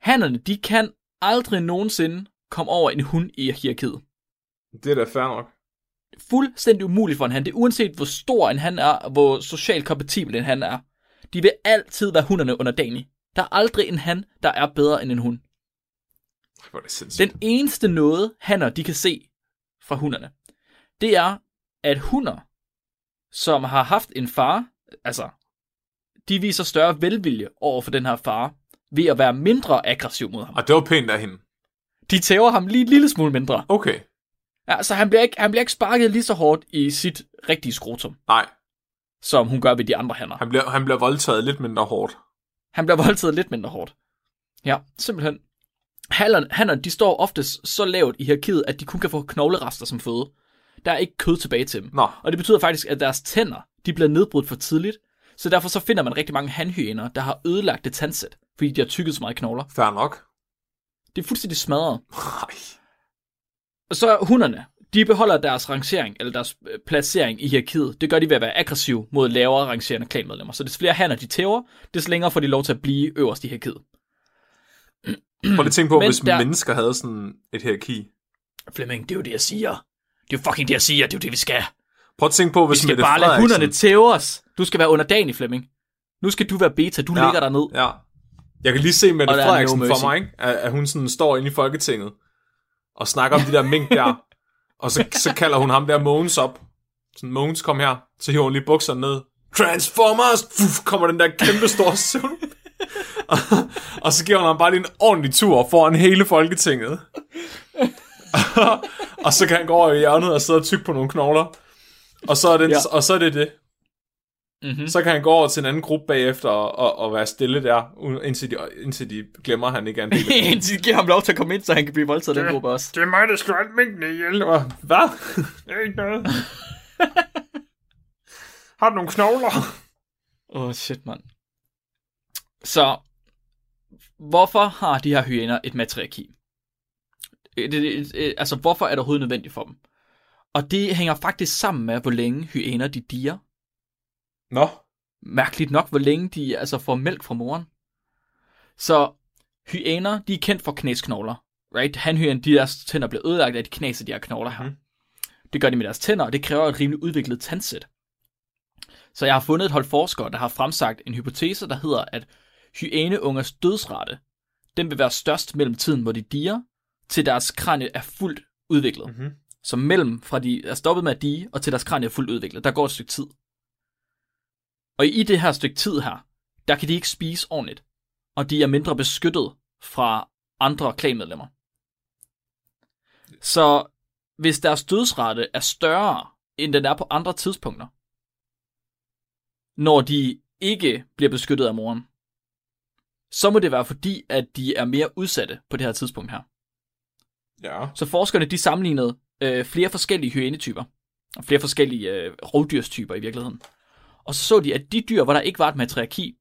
Hannerne, de kan aldrig nogensinde komme over en hund i hierarkiet. Det er da fair nok. fuldstændig umuligt for en han. Det er uanset hvor stor en han er, og hvor socialt kompatibel en han er. De vil altid være hunderne under Dani. Der er aldrig en han, der er bedre end en hund. Hvor er det sindssygt. Den eneste noget, hanner de kan se fra hunderne, det er, at hunder, som har haft en far, altså, de viser større velvilje over for den her far, ved at være mindre aggressiv mod ham. Og det var pænt af hende. De tæver ham lige en lille smule mindre. Okay. Ja, så han bliver, ikke, han bliver ikke sparket lige så hårdt i sit rigtige skrotum, Nej, som hun gør ved de andre hanner. han bliver, han bliver voldtaget lidt mindre hårdt. Han bliver voldtaget lidt mindre hårdt. Ja, simpelthen. Hannerne, hannerne, de står oftest så lavt i hierarkiet, at de kun kan få knoglerester som føde. Der er ikke kød tilbage til dem. Nå, Og det betyder faktisk, at deres tænder, de bliver nedbrudt for tidligt. Så derfor så finder man rigtig mange hanhyæner, der har ødelagt det tandsæt, fordi de har tykket så meget knogler. fair nok. Det er fuldstændig smadret. Nej. Og så hunderne, de beholder deres rangering, eller deres øh, placering i hierarkiet. Det gør de ved at være aggressiv mod lavere rangerende klanmedlemmer. Så des flere hanner de tæver, des længere får de lov til at blive øverst i hierarkiet. Prøv lige tænke på, Men hvis der- mennesker havde sådan et hierarki. Flemming, det er jo det, jeg siger. Det er jo fucking det, jeg siger. Det er jo det, vi skal. Prøv at tænke på, Vi hvis skal Mette bare lade hunderne tæve os. Du skal være underdanig, Flemming. Nu skal du være beta. Du ja. ligger derned. Ja. Jeg kan lige se Mette der er Frederiksen no for mig, ikke? At, at hun sådan står inde i Folketinget og snakker om de der mink der. og så, så kalder hun ham der Mogens op. Sådan, Mogens, kom her. Så hiver hun lige bukserne ned. Transformers! Fuff, kommer den der kæmpe store søvn. og, og så giver hun ham bare lige en ordentlig tur foran hele Folketinget. og så kan han gå over i hjørnet og sidde og tykke på nogle knogler. Og så er det, ja. og så er det det. Mm-hmm. Så kan han gå over til en anden gruppe bagefter og, og, og være stille der, indtil de, indtil de glemmer, at han ikke er en del af det. Indtil de giver ham lov til at komme ind, så han kan blive voldtaget af den gruppe også. Det er mig, der slår alt mængden ihjel. Hvad? Det er ikke noget. Har du nogle knogler? Åh, oh, shit, mand. Så, hvorfor har de her hyæner et matriarki? Det, det, det, altså, hvorfor er det overhovedet nødvendigt for dem? Og det hænger faktisk sammen med, hvor længe hyæner de diger. Nå. Mærkeligt nok, hvor længe de altså får mælk fra moren. Så hyæner, de er kendt for knæsknogler. Right? Hanhyæner, de deres tænder bliver ødelagt af de knaser, de her knogler her. Mhm. Det gør de med deres tænder, og det kræver et rimelig udviklet tandsæt. Så jeg har fundet et hold forskere, der har fremsagt en hypotese, der hedder, at hyæneungers dødsrate, den vil være størst mellem tiden, hvor de diger, til deres kranie er fuldt udviklet. Mm-hmm. Så mellem fra de er stoppet med at dige, og til deres kranie er fuldt udviklet, der går et stykke tid. Og i det her stykke tid her, der kan de ikke spise ordentligt, og de er mindre beskyttet fra andre klanmedlemmer. Så hvis deres dødsrate er større, end den er på andre tidspunkter, når de ikke bliver beskyttet af moren, så må det være fordi, at de er mere udsatte på det her tidspunkt her. Ja. Så forskerne de sammenlignede øh, flere forskellige hyænetyper, og flere forskellige øh, rovdyrstyper i virkeligheden. Og så så de, at de dyr, hvor der ikke var et matriarki,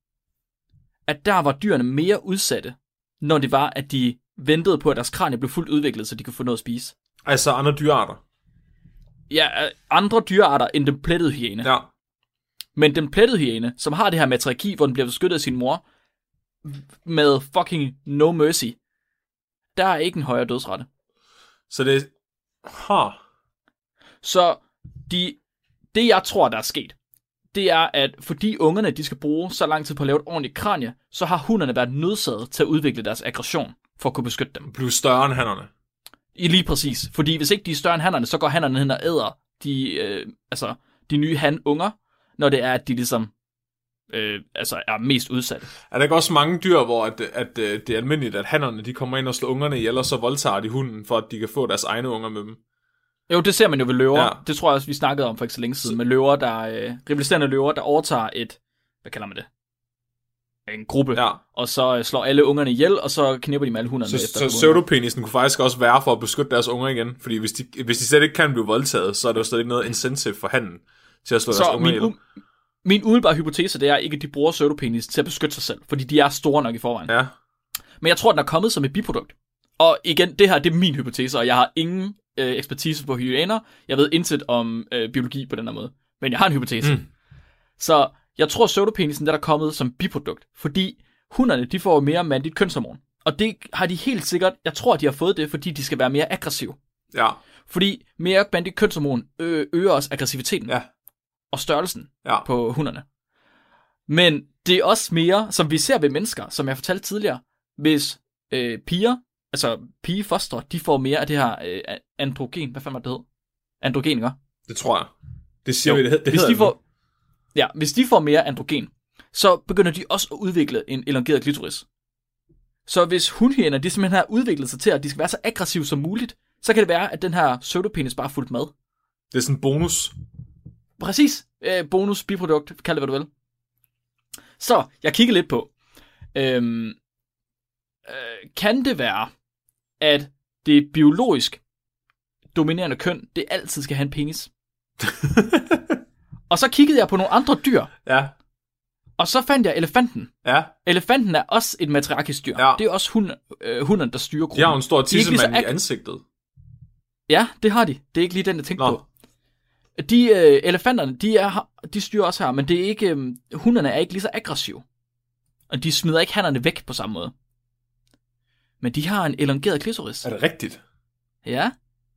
at der var dyrene mere udsatte, når det var, at de ventede på, at deres kranie blev fuldt udviklet, så de kunne få noget at spise. Altså andre dyrearter. Ja, øh, andre dyrearter end den plettede hyæne. Ja. Men den plettede hyæne, som har det her matriarki, hvor den bliver beskyttet af sin mor, med fucking no mercy, der er ikke en højere dødsrate. Så det Huh. Så de, det, jeg tror, der er sket, det er, at fordi ungerne de skal bruge så lang tid på at lave et ordentligt kranie, så har hunderne været nødsaget til at udvikle deres aggression for at kunne beskytte dem. Blive større end hannerne. I lige præcis. Fordi hvis ikke de er større end hannerne, så går hannerne hen og æder de, øh, altså, de nye han-unger, når det er, at de ligesom øh, altså er mest udsatte. Er der ikke også mange dyr, hvor at, at, øh, det er almindeligt, at hannerne de kommer ind og slår ungerne ihjel, og så voldtager de hunden, for at de kan få deres egne unger med dem? Jo, det ser man jo ved løver. Ja. Det tror jeg også, vi snakkede om for ikke så længe siden. Med løver, der øh, rivaliserende løver, der overtager et, hvad kalder man det? En gruppe. Ja. Og så øh, slår alle ungerne ihjel, og så knipper de med alle hunderne Så, efter. så pseudopenisen kunne faktisk også være for at beskytte deres unger igen. Fordi hvis de, hvis de slet ikke kan blive voldtaget, så er der jo slet ikke noget incentive for handen til at slå deres Så unger min, ihjel. u- min umiddelbare hypotese, det er ikke, at de bruger pseudopenis til at beskytte sig selv, fordi de er store nok i forvejen. Ja. Men jeg tror, den er kommet som et biprodukt. Og igen, det her det er min hypotese, og jeg har ingen øh, ekspertise på hyæner. Jeg ved intet om øh, biologi på den her måde. Men jeg har en hypotese. Mm. Så jeg tror, pseudopenisen der er kommet som biprodukt, fordi hunderne de får mere mandligt kønshormon. Og det har de helt sikkert, jeg tror, de har fået det, fordi de skal være mere aggressive. Ja. Fordi mere mandligt kønshormon ø- øger også aggressiviteten Ja. og størrelsen Ja. på hunderne. Men det er også mere, som vi ser ved mennesker, som jeg fortalte tidligere, hvis øh, piger, altså pigefostre, de får mere af det her øh, androgen, hvad fanden var det, hed? Androgen, ikke? Det tror jeg. Det siger Jo, vi, det, det hvis de får, ja, hvis de får mere androgen, så begynder de også at udvikle en elongeret klitoris. Så hvis hundhjender, de simpelthen har udviklet sig til, at de skal være så aggressive som muligt, så kan det være, at den her pseudopenis bare er fuldt med. Det er sådan en bonus. Præcis. Øh, bonus, biprodukt, kald det hvad du vil. Så, jeg kigger lidt på. Øhm, øh, kan det være, at det biologisk dominerende køn, det altid skal have en penis? og så kiggede jeg på nogle andre dyr, Ja. og så fandt jeg elefanten. Ja. Elefanten er også et matriarkisk dyr. Ja. Det er også hund, øh, hunden, der styrer gruppen. De har jo en stor er tissemand i ag- ansigtet. Ja, det har de. Det er ikke lige den, jeg tænkte Nå. på. De øh, elefanterne, de, er, de styrer også her, men det er ikke, øh, hunderne er ikke lige så aggressive. Og de smider ikke hannerne væk på samme måde. Men de har en elongeret klitoris. Er det rigtigt? Ja.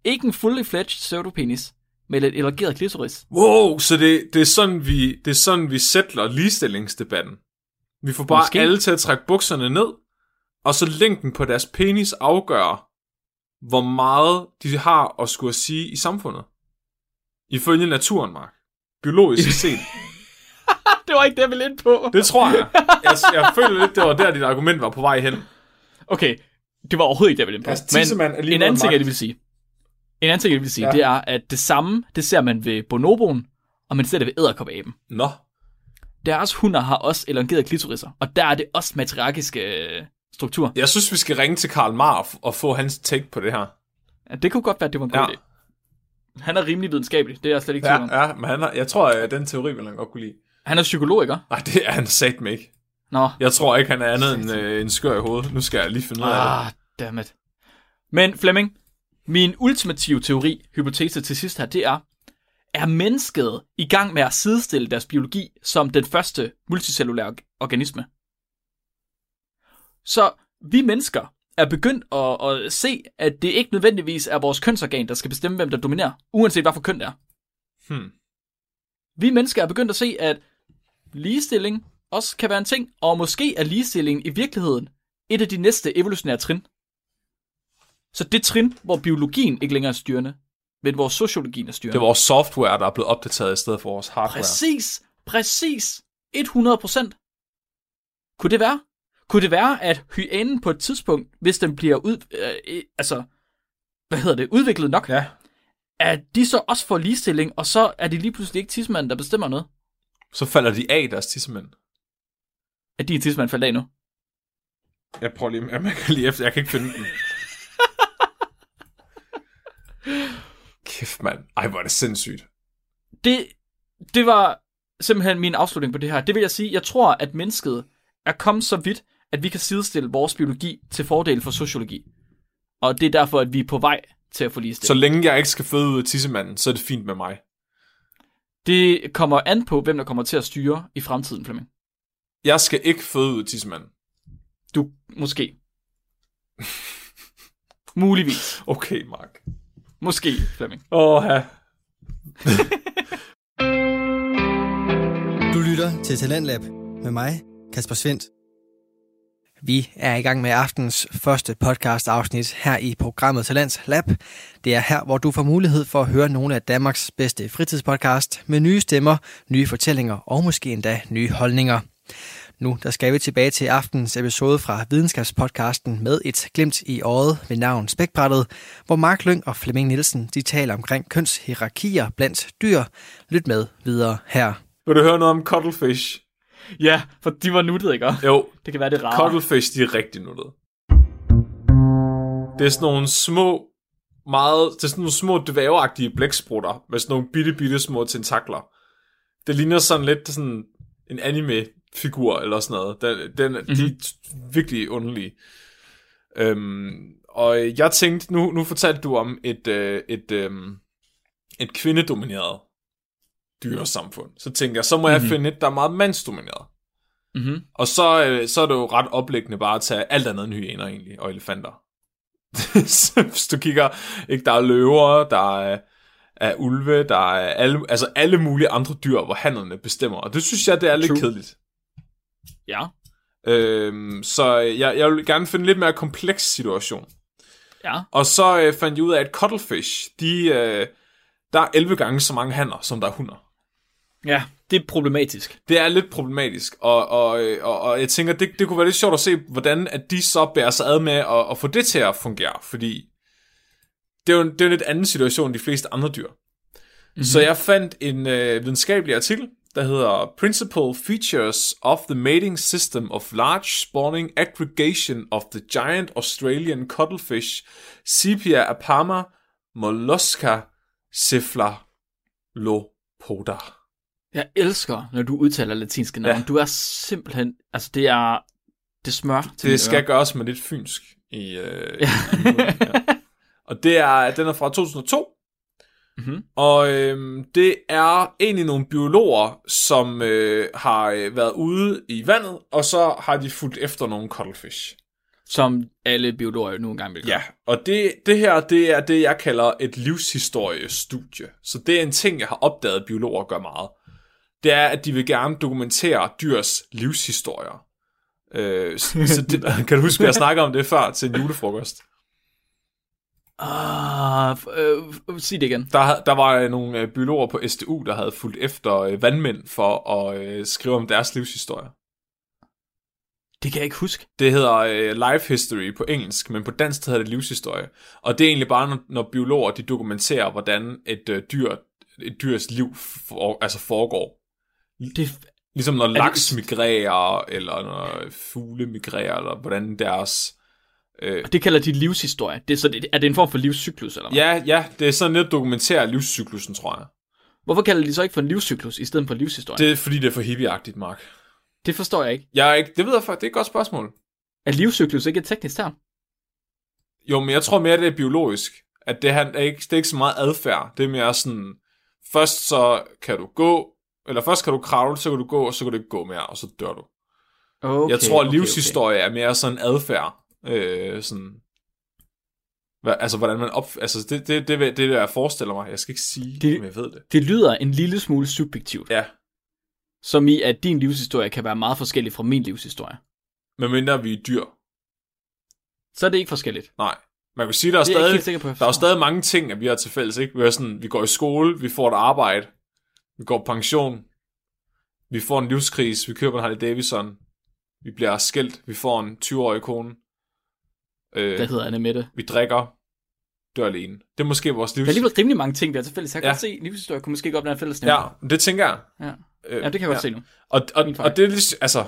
Ikke en fully fledged pseudopenis, men et elongeret klitoris. Wow, så det, det, er sådan, vi, det er sådan, vi sætler ligestillingsdebatten. Vi får bare. Måske. alle til at trække bukserne ned, og så længden på deres penis afgør, hvor meget de har at skulle sige i samfundet. Ifølge naturen, Mark. Biologisk set. det var ikke det, jeg ville ind på. Det tror jeg. Jeg, jeg føler lidt, det var der, dit argument var på vej hen. Okay, det var overhovedet ikke det, jeg ville ind på. Altså, er lige en anden ting, jeg vil sige. En anden ting, jeg vil sige, Ja. ja. det er, at det samme, det ser man ved bonoboen, og man ser det ved æderkoppaben. Nå. deres hunder har også elongerede klitoriser, og der er det også matriarkiske øh, struktur. Jeg synes, vi skal ringe til Karl Marr og få hans take på det her. Ja, det kunne godt være, at det var en god Ja. idé. Han er rimelig videnskabelig, det er jeg slet ikke tvivl om. Ja, ja men han har, jeg tror, at den teori vil han godt kunne lide. Han er psykolog, ikke? Nej, det er han satme ikke. Nå, Jeg tror ikke, han er andet end øh, en skør i hovedet. Nu skal jeg lige finde ud af det. ah, dammit. Men Flemming, min ultimative teori, hypotese til sidst her, det er, er mennesket i gang med at sidestille deres biologi som den første multicellulære org- organisme? Så vi mennesker er begyndt at, at se, at det ikke nødvendigvis er vores kønsorgan, der skal bestemme, hvem der dominerer, uanset hvad for køn det er. Hmm. Vi mennesker er begyndt at se, at ligestilling også kan være en ting, og måske er ligestilling i virkeligheden et af de næste evolutionære trin. Så det trin, hvor biologien ikke længere er styrende, men hvor sociologien er styrende. Det er vores software, der er blevet opdateret i stedet for vores hardware. Præcis, præcis, 100 procent. Kunne det være? Kunne det være, at hyænen på et tidspunkt, hvis den bliver ud, øh, altså, hvad hedder det, udviklet nok, Ja. at de så også får ligestilling, og så er det lige pludselig ikke tidsmanden, der bestemmer noget? Så falder de af deres tissemænd. At er tidsmand faldt af nu? Jeg prøver lige, jeg kan lige efter, jeg kan ikke finde den. Kæft, mand. Ej, hvor er det sindssygt. det, det var simpelthen min afslutning på det her. Det vil jeg sige, jeg tror, at mennesket er kommet så vidt, at vi kan sidestille vores biologi til fordel for sociologi. Og det er derfor, at vi er på vej til at få Så ligestilling. længe jeg ikke skal føde ud af tissemanden, så er det fint med mig. Det kommer an på, hvem der kommer til at styre i fremtiden, Flemming. Jeg skal ikke føde ud af tissemanden. Du, måske. Muligvis. Okay, Mark. Måske, Flemming. Åh, ja. Du lytter til Talentlab med mig, Kasper Svendt. Vi er i gang med aftens første podcast afsnit her i programmet Talents Lab. Det er her, hvor du får mulighed for at høre nogle af Danmarks bedste fritidspodcast med nye stemmer, nye fortællinger og måske endda nye holdninger. Nu der skal vi tilbage til aftens episode fra videnskabspodcasten med et glimt i øjet ved navn Spækbrættet, hvor Mark Lyng og Flemming Nielsen de taler omkring kønshierarkier blandt dyr. Lyt med videre her. Vil du høre noget om cuttlefish? Ja, for de var nuttede, ikke? Jo, Det kan være det rare. cuttlefish, de er rigtig nuttede. Det er sådan nogle små, meget, det er sådan nogle små dværgeagtige blæksprutter, med sådan nogle bitte, bitte små tentakler. Det ligner sådan lidt sådan en anime-figur eller sådan noget. Den, den, mm-hmm. De er virkelig underlige. Øhm, og jeg tænkte, nu, nu fortalte du om et, øh, et, øh, et kvindedomineret dyresamfund. Så tænkte jeg, så må mm-hmm. jeg finde et, der er meget mandsdomineret. Mm-hmm. Og så, øh, så er det jo ret oplæggende bare at tage alt andet end hyæner egentlig, og elefanter. Så Hvis du kigger, ikke, der er løver, der er, er ulve, der er alle, altså alle mulige andre dyr, hvor hannerne bestemmer. Og det synes jeg, det er lidt True. kedeligt. Ja. Øhm, så jeg, jeg vil gerne finde en lidt mere kompleks situation. Ja. Og så øh, fandt jeg ud af, at cuttlefish, de, øh, der er 11 gange så mange hanner, som der er hunder. Ja, det er problematisk. Det er lidt problematisk, og, og, øh, og, og jeg tænker, det, det kunne være lidt sjovt at se, hvordan at de så bærer sig ad med at, at få det til at fungere, fordi det er jo en, det er en lidt anden situation end de fleste andre dyr. Mm-hmm. Så jeg fandt en øh, videnskabelig artikel, der hedder Principal Features of the Mating System of Large Spawning Aggregation of the Giant Australian Cuttlefish Sepia apama mollusca cephalopoda. Jeg elsker, når du udtaler latinske navne. Ja. Du er simpelthen... Altså, det er... Det smør til Det skal ører. gøres med lidt fynsk. I, øh, ja. ja. Og det er, den er fra 2002. Mhm. Og øh, det er egentlig nogle biologer, som øh, har øh, været ude i vandet, og så har de fulgt efter nogle cuttlefish. Som alle biologer nu engang vil gøre. Ja, og det, det her, det er det, jeg kalder et livshistoriestudie. Så det er en ting, jeg har opdaget, at biologer gør meget. Det er, at de vil gerne dokumentere dyrs livshistorier. Øh, så så det, kan du huske, at jeg snakker om det før til en julefrokost? Ah, øh, øh, sig det igen. Der, der var øh, nogle øh, biologer på SDU, der havde fulgt efter vandmænd for at øh, skrive om deres livshistorie. Det kan jeg ikke huske. Det hedder øh, life history på engelsk, men på dansk hedder det livshistorie. Og det er egentlig bare, når, når biologer de dokumenterer, hvordan et øh, dyr et dyrs liv for, altså foregår. Det, Ligesom når det- laks migrerer, eller når fugle migrerer, eller hvordan deres... Øh, det kalder de livshistorie. Det er, så det, er det en form for livscyklus, eller hvad? ja, ja, det er sådan lidt at dokumentere livscyklusen, tror jeg. Hvorfor kalder de så ikke for en livscyklus, i stedet for livshistorie? Det, er fordi, det er for hippieagtigt, Mark. det forstår jeg ikke. Jeg er ikke, det ved jeg faktisk, det er et godt spørgsmål. Er livscyklus ikke et teknisk term? Jo, men jeg tror mere, det er biologisk. At det, han, er ikke, det er ikke så meget adfærd. Det er mere sådan, først så kan du gå, eller først kan du kravle, så kan du gå, og så kan du ikke gå mere, og så dør du. Okay, jeg tror, at livshistorie er mere sådan adfærd. Øh, sådan, hvad, altså, hvordan man op... Altså, det, det, det, det, det, jeg forestiller mig. Jeg skal ikke sige, Det- om jeg ved det. Det lyder en lille smule subjektivt. Ja, Som i, at din livshistorie kan være meget forskellig fra min livshistorie. medmindre vi er dyr. Så er det ikke forskelligt. Nej. Man kan sige, der er, Det er stadig, sikker på, der er stadig mange ting, at vi har til fælles. Ikke? Vi, er sådan, vi går i skole, vi får et arbejde, vi går på pension, vi får en livskris, vi køber en Harley Davidson, vi bliver skilt, vi får en 20-årig kone, øh, Der hedder Anne Mette. vi drikker, dør alene. Det er måske vores Der er livs... alligevel rimelig mange ting, vi har til fælles. Jeg kan Ja. godt se, livshistorie kunne måske godt være en fælles Ja, det tænker jeg. ja. Øh, ja, det kan jeg godt se nu. Og, og, og det er lidt, altså,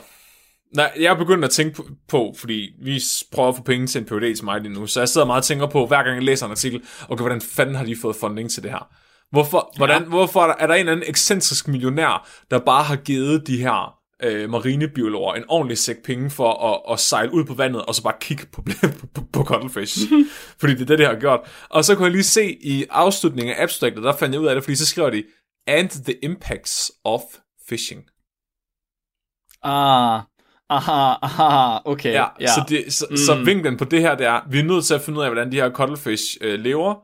nej, jeg er begyndt at tænke på, fordi vi prøver at få penge til en PhD til mig lige nu, så jeg sidder meget og tænker på, hver gang jeg læser en artikel, okay, hvordan fanden har de fået funding til det her? Hvorfor, hvordan, hvorfor er der, er der en eller anden ekscentrisk millionær, der bare har givet de her øh, marinebiologer en ordentlig sæk penge for at, at sejle ud på vandet, og så bare kigge på, på, på, på cuttlefish. fordi det er det, de har gjort. Og så kunne jeg lige se i afslutningen af abstractet, der fandt jeg ud af det, fordi så skriver de, and the impacts of fishing. Ah, aha, aha, okay. Ja, ja. Så, det, så, mm. så vinklen på det her, det er, vi er nødt til at finde ud af, hvordan de her cuttlefish øh, lever.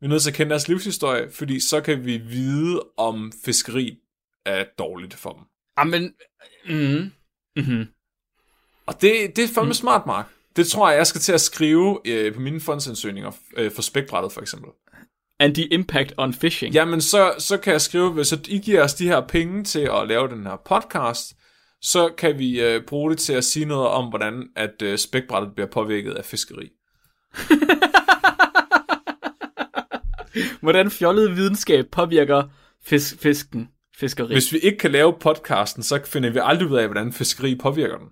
Vi er nødt til at kende deres livshistorie, fordi så kan vi vide, om fiskeri er dårligt for dem. Jamen, mm, mm-hmm. Og det, det er fandme mm. smart, Mark. Det tror jeg, jeg skal til at skrive øh, på mine fondsansøgninger øh, for spækbrættet, for eksempel. And the impact on fishing. Jamen, så, så kan jeg skrive, hvis I giver os de her penge til at lave den her podcast, så kan vi øh, bruge det til at sige noget om, hvordan at øh, spækbrættet bliver påvirket af fiskeri. Hvordan fjollet videnskab påvirker fisk, fisken, fiskeri. Hvis vi ikke kan lave podcasten, så finder vi aldrig ud af, hvordan fiskeri påvirker den.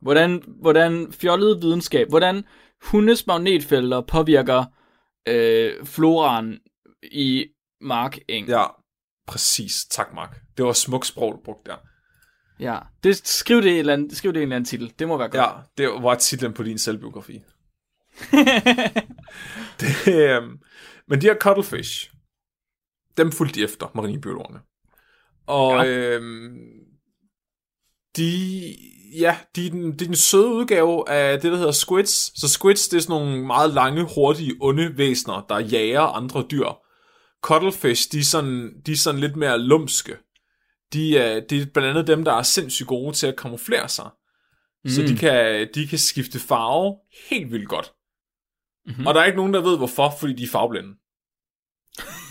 Hvordan, hvordan fjollet videnskab, hvordan hundes magnetfelter påvirker øh, floraen i markeng. Ja, præcis. Tak, Mark. Det var smukt sprog, du brugte der. ja. Det, skriv, det eller anden, skriv det i en eller anden titel. Det må være godt. Ja, det var titlen på din selvbiografi. det, øhm, men de her cuttlefish, dem fulgte de efter, marinebiologerne. Og Ja. øhm, de, ja, de er, den, det er den søde udgave af det, der hedder squids. Så squids, det er sådan nogle meget lange, hurtige, onde væsener, der jager andre dyr. Cuttlefish, de er sådan, de er sådan lidt mere lumske. De er, det er blandt andet dem, der er sindssygt gode til at kamuflere sig. Mm. Så de kan, de kan skifte farve helt vildt godt. Mm-hmm. Og der er ikke nogen, der ved hvorfor, fordi de er farveblinde.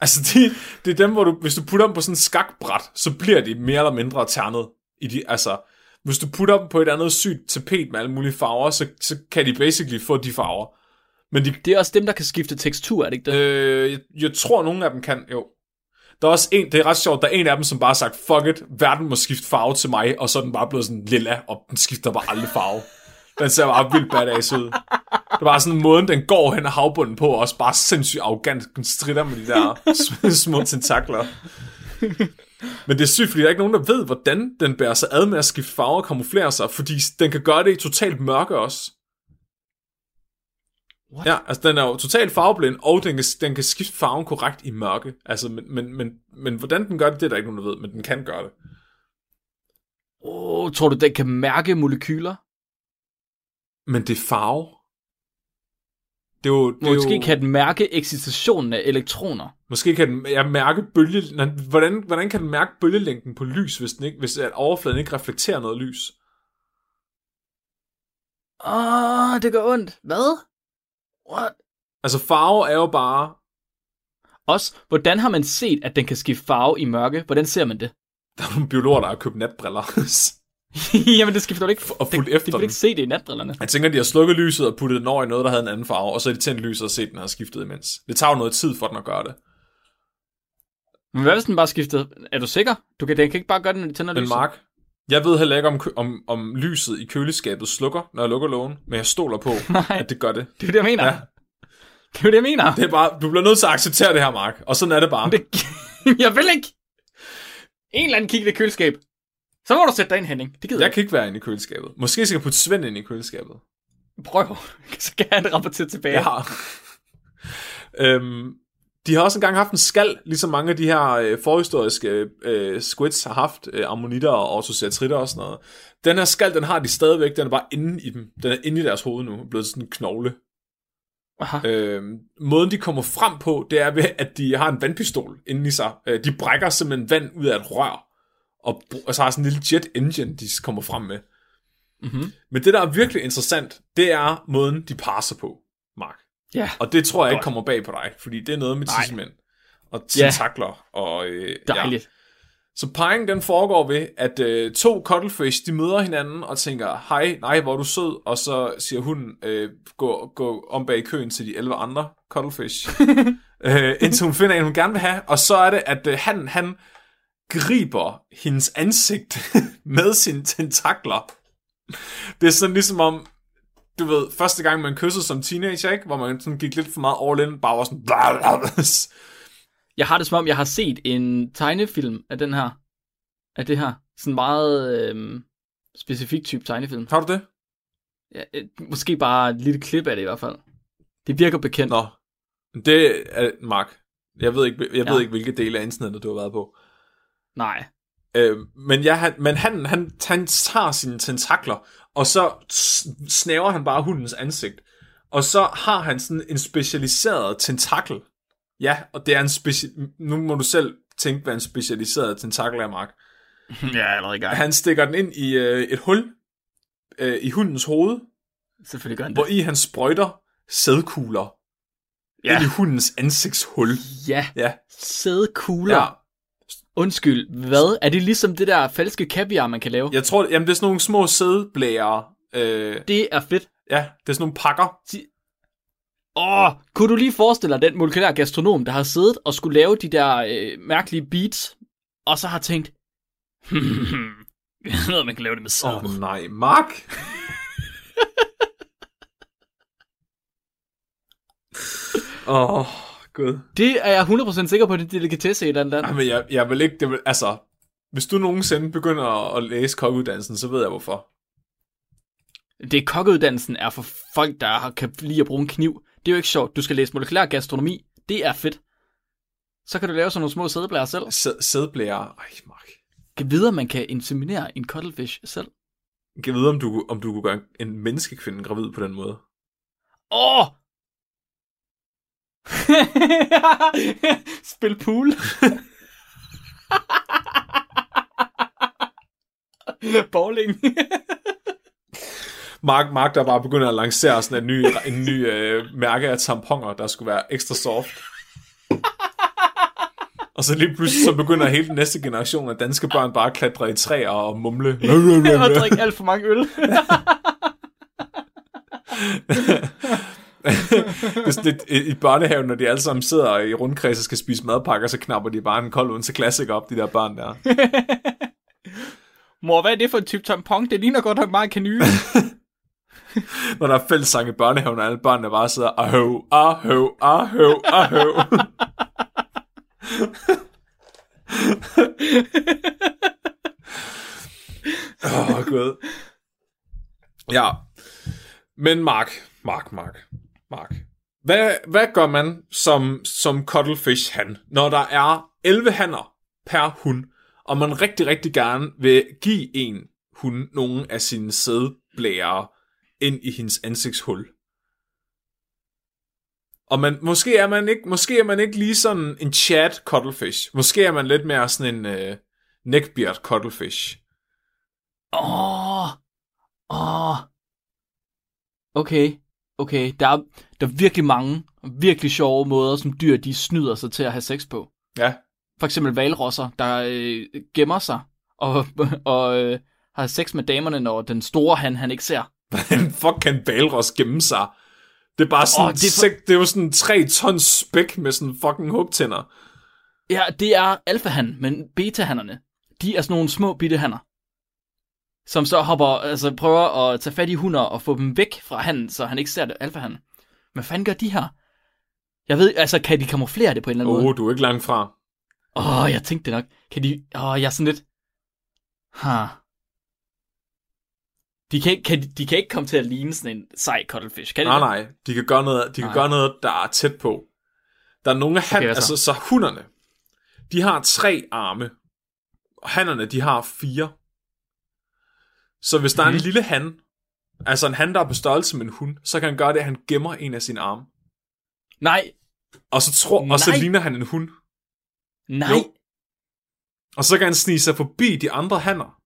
altså, de, det er dem, hvor du, hvis du putter dem på sådan en skakbræt, så bliver de mere eller mindre ternet. I de, altså, hvis du putter dem på et andet sygt tapet med alle mulige farver, så, så kan de basically få de farver. Men de, Det er også dem, der kan skifte tekstur, er det ikke det? øh, jeg, jeg tror, nogle af dem kan, jo. Der er også en, det er ret sjovt, der er en af dem, som bare har sagt, fuck it, verden må skifte farve til mig, og så er den bare blevet sådan lilla, og den skifter bare aldrig farve. Den ser bare vildt badass ud. Det bare sådan måden, den går hen ad havbunden på, og også bare sindssygt arrogant. Den strider med de der sm- små tentakler. Men det er sygt, fordi der er ikke nogen, der ved, hvordan den bærer sig ad med at skifte farve og kamuflere sig, fordi den kan gøre det i totalt mørke også. What? Ja, altså den er jo totalt farveblind, og den kan, den kan skifte farven korrekt i mørke. Altså, men, men, men, men hvordan den gør det, det er der ikke nogen, der ved, men den kan gøre det. Oh, tror du, den kan mærke molekyler? Men det er farve. Det er jo, det er Måske jo, kan den mærke eksistentationen af elektroner. Måske kan den ja, mærke bølge... Hvordan, hvordan kan den mærke bølgelængden på lys, hvis, den ikke, hvis at overfladen ikke reflekterer noget lys? Åh, oh, det gør ondt. Hvad? What? Altså farve er jo bare... Også, hvordan har man set, at den kan skifte farve i mørke? Hvordan ser man det? Der er nogle biologer, der har købt natbriller. Jamen, det skal vi ikke... Og fulgt det, efter de vil ikke se det i natbrillerne. Jeg tænker, de har slukket lyset og puttet den over i noget, der havde en anden farve, og så har de tændt lyset og set, den har skiftet imens. Det tager jo noget tid for den at gøre det. Men hvad hvis den bare skifter? Er du sikker? Du kan, den kan ikke bare gøre det, når de tænder Men lyset. Mark, jeg ved heller ikke, om, om, om lyset i køleskabet slukker, når jeg lukker lågen, men jeg stoler på, Nej. at det gør det. Det er det, jeg mener. Ja. Det er det, jeg mener. Det er bare, du bliver nødt til at acceptere det her, Mark. Og sådan er det bare. Det, jeg vil ikke. En eller anden kigge i det køleskab. Så må du sætte dig ind, Henning. Det gider Jeg jeg kan ikke være inde i køleskabet. Måske skal jeg putte Svend ind i køleskabet. Prøv. Så kan han rapportere tilbage. Ja. øhm, de har også engang haft en skal, ligesom mange af de her øh, forhistoriske øh, squids har haft, øh, ammonitter og orthocetritter og sådan noget. Den her skal, den har de stadigvæk, den er bare inde i dem. Den er inde i deres hoved nu, blevet sådan en knogle. Aha. Øhm, måden de kommer frem på, det er ved, at de har en vandpistol inde i sig. Øh, de brækker simpelthen vand ud af et rør, og, og så har sådan en lille jet engine, de kommer frem med. Mm-hmm. Men det, der er virkelig interessant, det er måden, de passer på, Mark. Ja, Og det tror jeg ikke kommer bag på dig, fordi det er noget med tidsmænd og Ja. tentakler. Og, øh, dejligt. Ja. Så parringen den foregår ved, at øh, to cuttlefish, de møder hinanden og tænker, hej, nej, hvor er du sød, og så siger hun, øh, gå, gå om bag køen til de 11 andre cuttlefish, øh, indtil hun finder en, hun gerne vil have, og så er det, at øh, han, han griber hendes ansigt med sine tentakler. Det er sådan ligesom om, du ved, første gang man kyssede som teenager, ikke? Hvor man sådan gik lidt for meget all in, bare var sådan... Bla, bla, bla. Jeg har det som om, jeg har set en tegnefilm af den her. Af det her. Sådan meget øhm, specifik type tegnefilm. Har du det? Ja, øh, måske bare et lille klip af det i hvert fald. Det virker bekendt. Nå. Det er Mark. Jeg ved ikke, jeg Ja. ved ikke hvilke dele af internettet, du har været på. Nej. Øh, men ja, han, men han, han, han tager sine tentakler, og så snæver han bare hundens ansigt. Og så har han sådan en specialiseret tentakel. Ja, og det er en speci- Nu må du selv tænke, hvad en specialiseret tentakel er, Mark. er allerede i gang. Han stikker den ind i øh, et hul øh, i hundens hoved, Selvfølgelig gør han hvor det. i han sprøjter sædkugler Ja. ind i hundens ansigtshul. Ja, Ja, sædkugler. ja. Undskyld, hvad? Er det ligesom det der falske kaviar, man kan lave? Jeg tror, jamen det er sådan nogle små sædblære. Øh, Det er fedt. ja, det er sådan nogle pakker. Åh, kunne du lige forestille dig den molekylær gastronom, der har siddet og skulle lave de der øh, mærkelige beats, og så har tænkt, hmm, jeg ved, man kan lave det med sæd. Åh oh, nej, Mark! Åh, oh, gud. Det er jeg 100% sikker på, det er delikatesse i et eller andet land. Jamen, jeg, jeg vil ikke, det vil, altså, hvis du nogensinde begynder at læse kokkeuddannelsen, så ved jeg hvorfor. Det kokkeuddannelsen er for folk, der har- kan lide at bruge en kniv. Det er jo ikke sjovt. Du skal læse molekylær gastronomi. Det er fedt. Så kan du lave sådan nogle små sædeblærer selv. Sæd, sædblære, ej, Mark. Kan vide, man kan inseminere en cuttlefish selv. Kan vide, om du, om du kunne gøre en menneskekvinde gravid på den måde. Åh! Spil pool. Bowling. Mark, Mark der bare begynder at lancere sådan en ny, en ny øh, mærke af tamponer, der skulle være ekstra soft. Og så lige pludselig så begynder hele den næste generation af danske børn bare at klatre i træer og mumle. og drikke alt for mange øl. Det er lidt, i, børnehaven, når de alle sammen sidder i rundkreds og skal spise madpakker, så knapper de bare en kold undse classic op, de der børn der. Mor, hvad er det for en type tampon? Det ligner godt nok meget kanyle. Når der er fællessang i børnehaven, og alle børnene bare sidder, ahøv, ahøv, ahøv, ahøv. Åh, oh, gud. Ja. Men Mark, Mark, Mark, Mark. Hvad, hvad gør man som, som cuttlefish han, når der er 11 hanner per hund, og man rigtig, rigtig gerne vil give en hund nogle af sine sædblære ind i hendes ansigtshul. Og man, måske, er man ikke, måske er man ikke lige sådan en chat cuttlefish. Måske er man lidt mere sådan en øh, neckbeard cuttlefish. Åh. Åh. Okay. Okay. Der er, der er virkelig mange, virkelig sjove måder, som dyr de snyder sig til at have sex på. Ja, For eksempel valrosser, der øh, gemmer sig og, og øh, har sex med damerne, når den store han, han ikke ser. Hvordan fuck kan Balros gemme sig? Det er bare sådan, oh, det er for- er det er jo sådan tre tons spæk med sådan fucking hugtænder. Ja, det er alfahan, men betahannerne, de er sådan nogle små bitte hanner. Som så hopper, altså prøver at tage fat i hunder og få dem væk fra handen, så han ikke ser det alfahan. Hvad fanden gør de her? Jeg ved, altså kan de kamuflere det på en eller anden Åh, måde? oh, du er ikke langt fra. Åh, oh, jeg tænkte det nok. Kan de... Åh, oh, jeg er sådan lidt... Ha. De kan, ikke, kan, de, de kan ikke komme til at ligne sådan en sej cuttlefish, kan de Nej, det? nej. De kan gøre noget, de kan Nej. gøre noget der er tæt på. Der er nogle af han, Okay, altså så hunderne, de har tre arme, og hannerne, de har fire. Så hvis der er en Mhm. lille han, altså en han, der er på størrelse med en hund, så kan han gøre det, at han gemmer en af sine arme. Nej, Og så, tror, og så Nej. ligner han en hund. nej. Jo. Og så kan han snige sig forbi de andre hanner.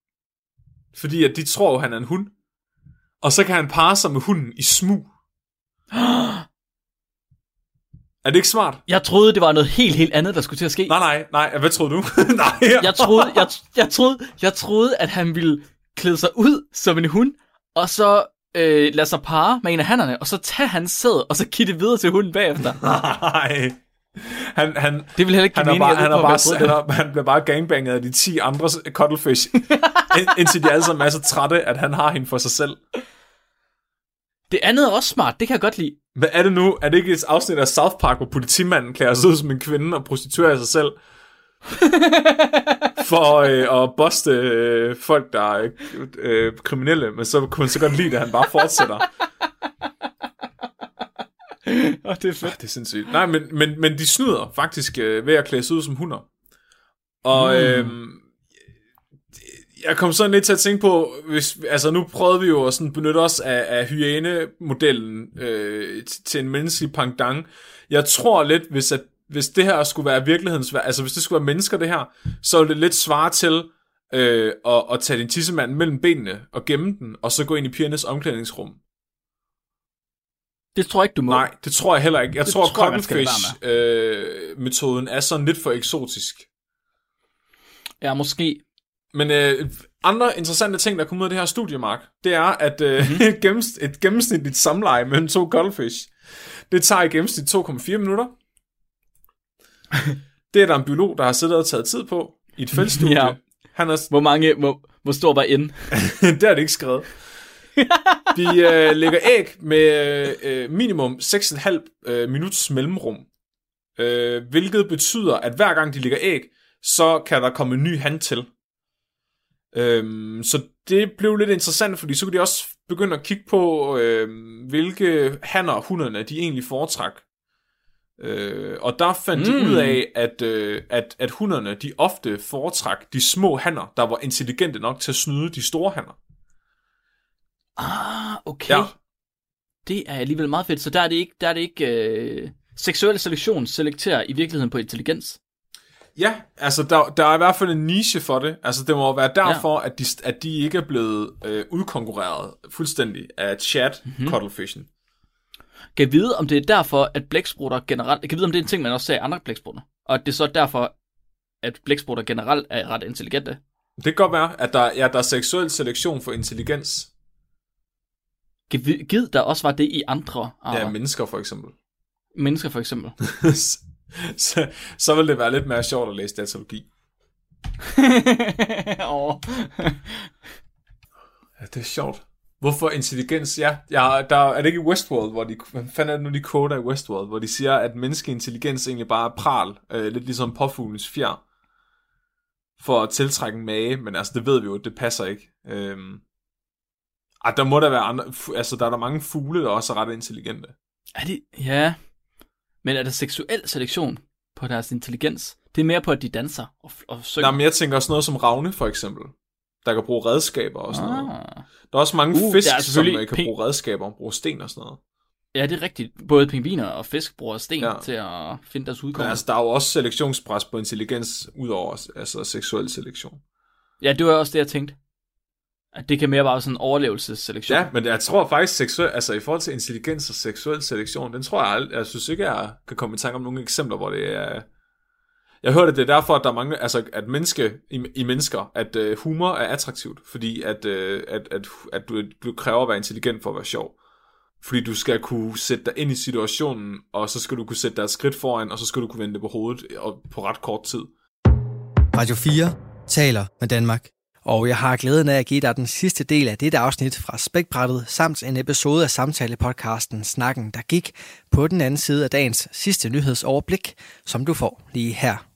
Fordi at de tror, han er en hund. Og så kan han parre sig med hunden i smug. Er det ikke smart? Jeg troede, det var noget helt, helt andet, der skulle til at ske. Nej, nej, nej. Hvad troede du? nej. Jeg troede, jeg, jeg, troede, jeg troede, at han ville klæde sig ud som en hund, og så øh, lade sig parre med en af hannerne, og så tage hans sæd, og så give det videre til hunden bagefter. Nej. Han, han, Det ville heller ikke give han, mening. bare, han, er bare, er, han bliver bare gangbanget af de 10 andre cuttlefish, ind, indtil de alle sammen er så trætte, at han har hende for sig selv. Det andet er også smart, det kan jeg godt lide. Hvad er det nu? Er det ikke et afsnit af South Park, hvor politimanden klæder sig ud som en kvinde og prostituerer sig selv? For øh, at boste øh, folk, der er øh, kriminelle, men så kunne man så godt lide, at han bare fortsætter. Og det er fedt. Det er sindssygt. Nej, men, men, men de snyder faktisk øh, ved at klæde sig ud som hunder. Og Mm. øh, jeg kom sådan lidt til at tænke på, hvis, altså nu prøvede vi jo at sådan benytte os af, af hyæne-modellen øh, til en menneskelig pendant. Jeg tror lidt, hvis, at, hvis det her skulle være virkelighedens, altså hvis det skulle være mennesker det her, så ville det lidt svare til øh, at, at tage din tissemand mellem benene og gemme den, og så gå ind i pigernes omklædningsrum. Det tror jeg ikke, du må. Nej, det tror jeg heller ikke. Jeg Det tror, tror Cottonfish-metoden er sådan lidt for eksotisk. Ja, måske. Men øh, andre interessante ting, der kommer ud af det her studie, Mark, det er, at øh, Mhm. mm-hmm. gennems, et gennemsnitligt samleje mellem to cuttlefish, det tager i gennemsnit 2,4 minutter. det er der en biolog, der har siddet og taget tid på i et feltstudie. Ja. Han har, Hvor mange, hvor, hvor stor var N? det er det ikke skrevet. De øh, lægger æg med øh, minimum 6,5 øh, minuts mellemrum. Øh, hvilket betyder, at hver gang de lægger æg, så kan der komme en ny han til. Øhm, så det blev lidt interessant, fordi så kunne de også begynde at kigge på, øh, hvilke hanner og hunderne de egentlig foretræk. Øh, og der fandt mm. de Mm. ud af, at, øh, at, at hunderne de ofte foretræk de små hanner, der var intelligente nok til at snyde de store hanner. Ah, okay. Ja. Det er alligevel meget fedt. Så der er det ikke, der er det ikke øh, seksuel selektion selekterer i virkeligheden på intelligens. Ja, altså der, der er i hvert fald en niche for det. Altså det må være derfor, ja. at, de, at de ikke er blevet øh, udkonkurreret fuldstændig af chat mm-hmm. cuttlefishen. Kan vide, om det er derfor, at blæksprutter generelt... Kan vide, om det er en ting, man også ser i andre blæksprutter. Og at det er så derfor, at blæksprutter generelt er ret intelligente. Det kan godt være, at der, ja, der er seksuel selektion for intelligens. Gid der også var det i andre arter. Ja, mennesker for eksempel. Mennesker for eksempel. så, så vil det være lidt mere sjovt at læse datalogi. Åh. Ja, det er sjovt. Hvorfor intelligens? Ja, ja der er det ikke i Westworld, hvor de, hvad fanden er det nu, de koder i Westworld, hvor de siger, at menneskelig intelligens egentlig bare er pral, øh, lidt ligesom påfuglens fjer, for at tiltrække en mage, men altså, det ved vi jo, det passer ikke. Øhm, ej, der må der være andre, altså, der er der mange fugle, der også er ret intelligente. Er det... Ja. Men er der seksuel selektion på deres intelligens? Det er mere på, at de danser og, og synger. Nej, men jeg tænker også noget som ravne, for eksempel, der kan bruge redskaber og sådan noget. ah. Der er også mange Uh, fisk, der er som kan ping- bruge redskaber, bruge sten og sådan noget. Ja, det er rigtigt. Både pingviner og fisk bruger sten Ja. ja. til at finde deres udkomme. altså, der er jo også selektionspres på intelligens, udover altså seksuel selektion. Ja, det var også det, jeg tænkte. At det kan mere bare være sådan en overlevelsesselektion. Ja, men jeg tror faktisk, seksuel, altså i forhold til intelligens og seksuel selektion, den tror jeg, jeg synes ikke, jeg kan komme i tanke om nogle eksempler, hvor det er... Jeg hørte, at det er derfor, at der er mange, altså at menneske, i, i mennesker, at øh, humor er attraktivt, fordi at, øh, at, at, at du, du kræver at være intelligent for at være sjov. Fordi du skal kunne sætte dig ind i situationen, og så skal du kunne sætte dig et skridt foran, og så skal du kunne vende det på hovedet og på ret kort tid. Radio 4 taler med Danmark. Og jeg har glæden af at give dig den sidste del af dette afsnit fra Spækbrættet, samt en episode af samtalepodcasten Snakken, der gik på den anden side af dagens sidste nyhedsoverblik, som du får lige her.